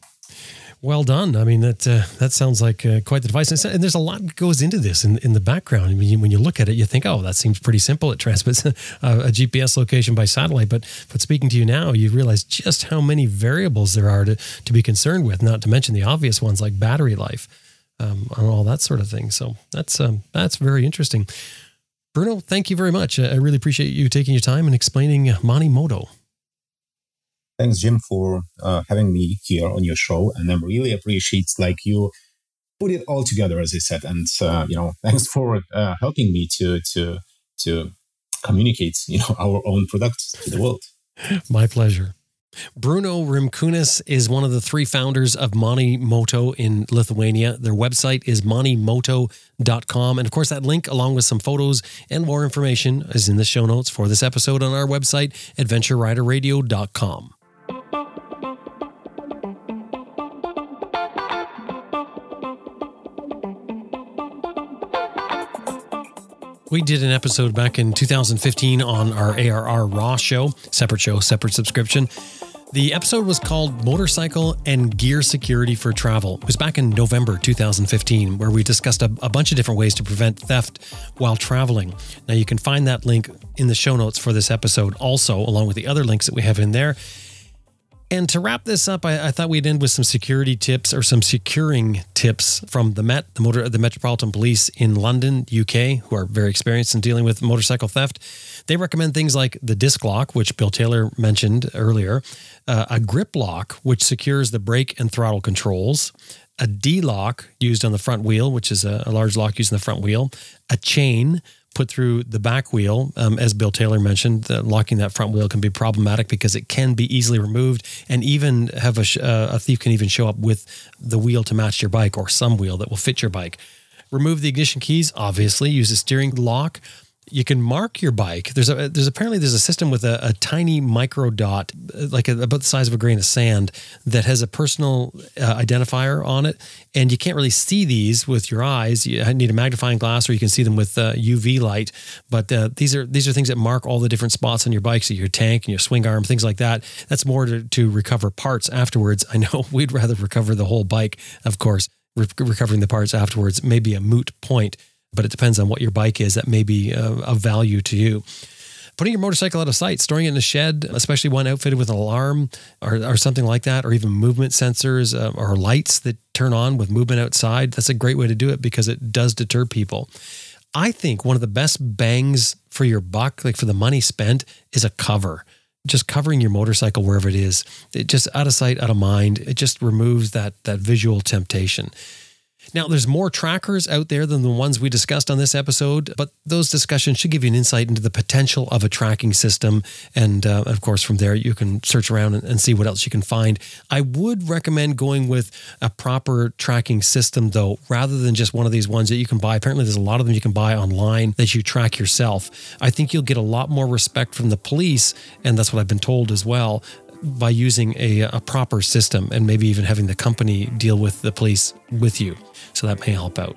Well done. I mean, that uh, that sounds like uh, quite the device. And and there's a lot that goes into this in, in the background. I mean, you- when you look at it, you think, oh, that seems pretty simple. It transmits a, a GPS location by satellite. But but speaking to you now, you realize just how many variables there are to, to be concerned with, not to mention the obvious ones like battery life um, and all that sort of thing. So that's um, that's very interesting. Bruno, thank you very much. I really appreciate you taking your time and explaining Monimoto. Thanks, Jim, for uh, having me here on your show, and I'm really appreciate like you put it all together, as I said, and uh, you know, thanks for uh, helping me to to to communicate, you know, our own product to the world. My pleasure. Bruno Rimkunis is one of the three founders of Monimoto in Lithuania. Their website is monimoto.com. And of course, that link, along with some photos and more information, is in the show notes for this episode on our website, adventureriderradio.com. We did an episode back in 2015 on our ARR Raw show, separate show, separate subscription. The episode was called Motorcycle and Gear Security for Travel. It was back in November 2015, where we discussed a, a bunch of different ways to prevent theft while traveling. Now, you can find that link in the show notes for this episode, also, along with the other links that we have in there. And to wrap this up, I, I, thought we'd end with some security tips or some securing tips from the Met, the motor, the Metropolitan Police in London, UK, who are very experienced in dealing with motorcycle theft. They recommend things like the disc lock, which Bill Taylor mentioned earlier, uh, a grip lock, which secures the brake and throttle controls, a D lock used on the front wheel, which is a, a large lock used in the front wheel, a chain put through the back wheel. Um, as Bill Taylor mentioned, uh, locking that front wheel can be problematic because it can be easily removed, and even have a, uh, a thief can even show up with the wheel to match your bike or some wheel that will fit your bike. Remove the ignition keys. Obviously, use a steering lock. You can mark your bike. There's a there's apparently there's a system with a, a tiny micro dot, like a, about the size of a grain of sand, that has a personal uh, identifier on it, and you can't really see these with your eyes. You need a magnifying glass, or you can see them with uh, UV light. But uh, these are these are things that mark all the different spots on your bike, so your tank and your swing arm, things like that. That's more to, to recover parts afterwards. I know we'd rather recover the whole bike, of course. Re- recovering the parts afterwards may be a moot point but it depends on what your bike is that may be uh, of value to you. Putting your motorcycle out of sight, storing it in a shed, especially one outfitted with an alarm or, or something like that, or even movement sensors uh, or lights that turn on with movement outside, that's a great way to do it because it does deter people. I think one of the best bangs for your buck, like for the money spent, is a cover just covering your motorcycle wherever it is it just out of sight out of mind it just removes that that visual temptation now, there's more trackers out there than the ones we discussed on this episode, but those discussions should give you an insight into the potential of a tracking system. And uh, of course, from there, you can search around and, and see what else you can find. I would recommend going with a proper tracking system, though, rather than just one of these ones that you can buy. Apparently, there's a lot of them you can buy online that you track yourself. I think you'll get a lot more respect from the police, and that's what I've been told as well by using a, a proper system and maybe even having the company deal with the police with you. So that may help out.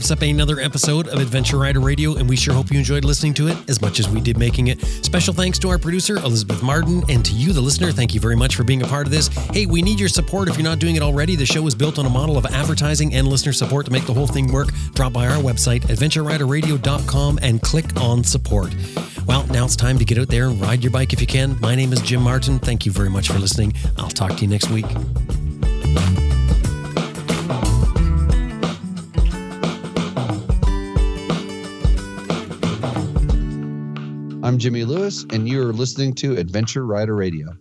Wraps up another episode of Adventure Rider Radio, and we sure hope you enjoyed listening to it as much as we did making it. Special thanks to our producer, Elizabeth Martin, and to you, the listener. Thank you very much for being a part of this. Hey, we need your support if you're not doing it already. The show is built on a model of advertising and listener support to make the whole thing work. Drop by our website, adventureriderradio.com, and click on support. Well, now it's time to get out there and ride your bike if you can. My name is Jim Martin. Thank you very much for listening. I'll talk to you next week. Jimmy Lewis, and you're listening to Adventure Rider Radio.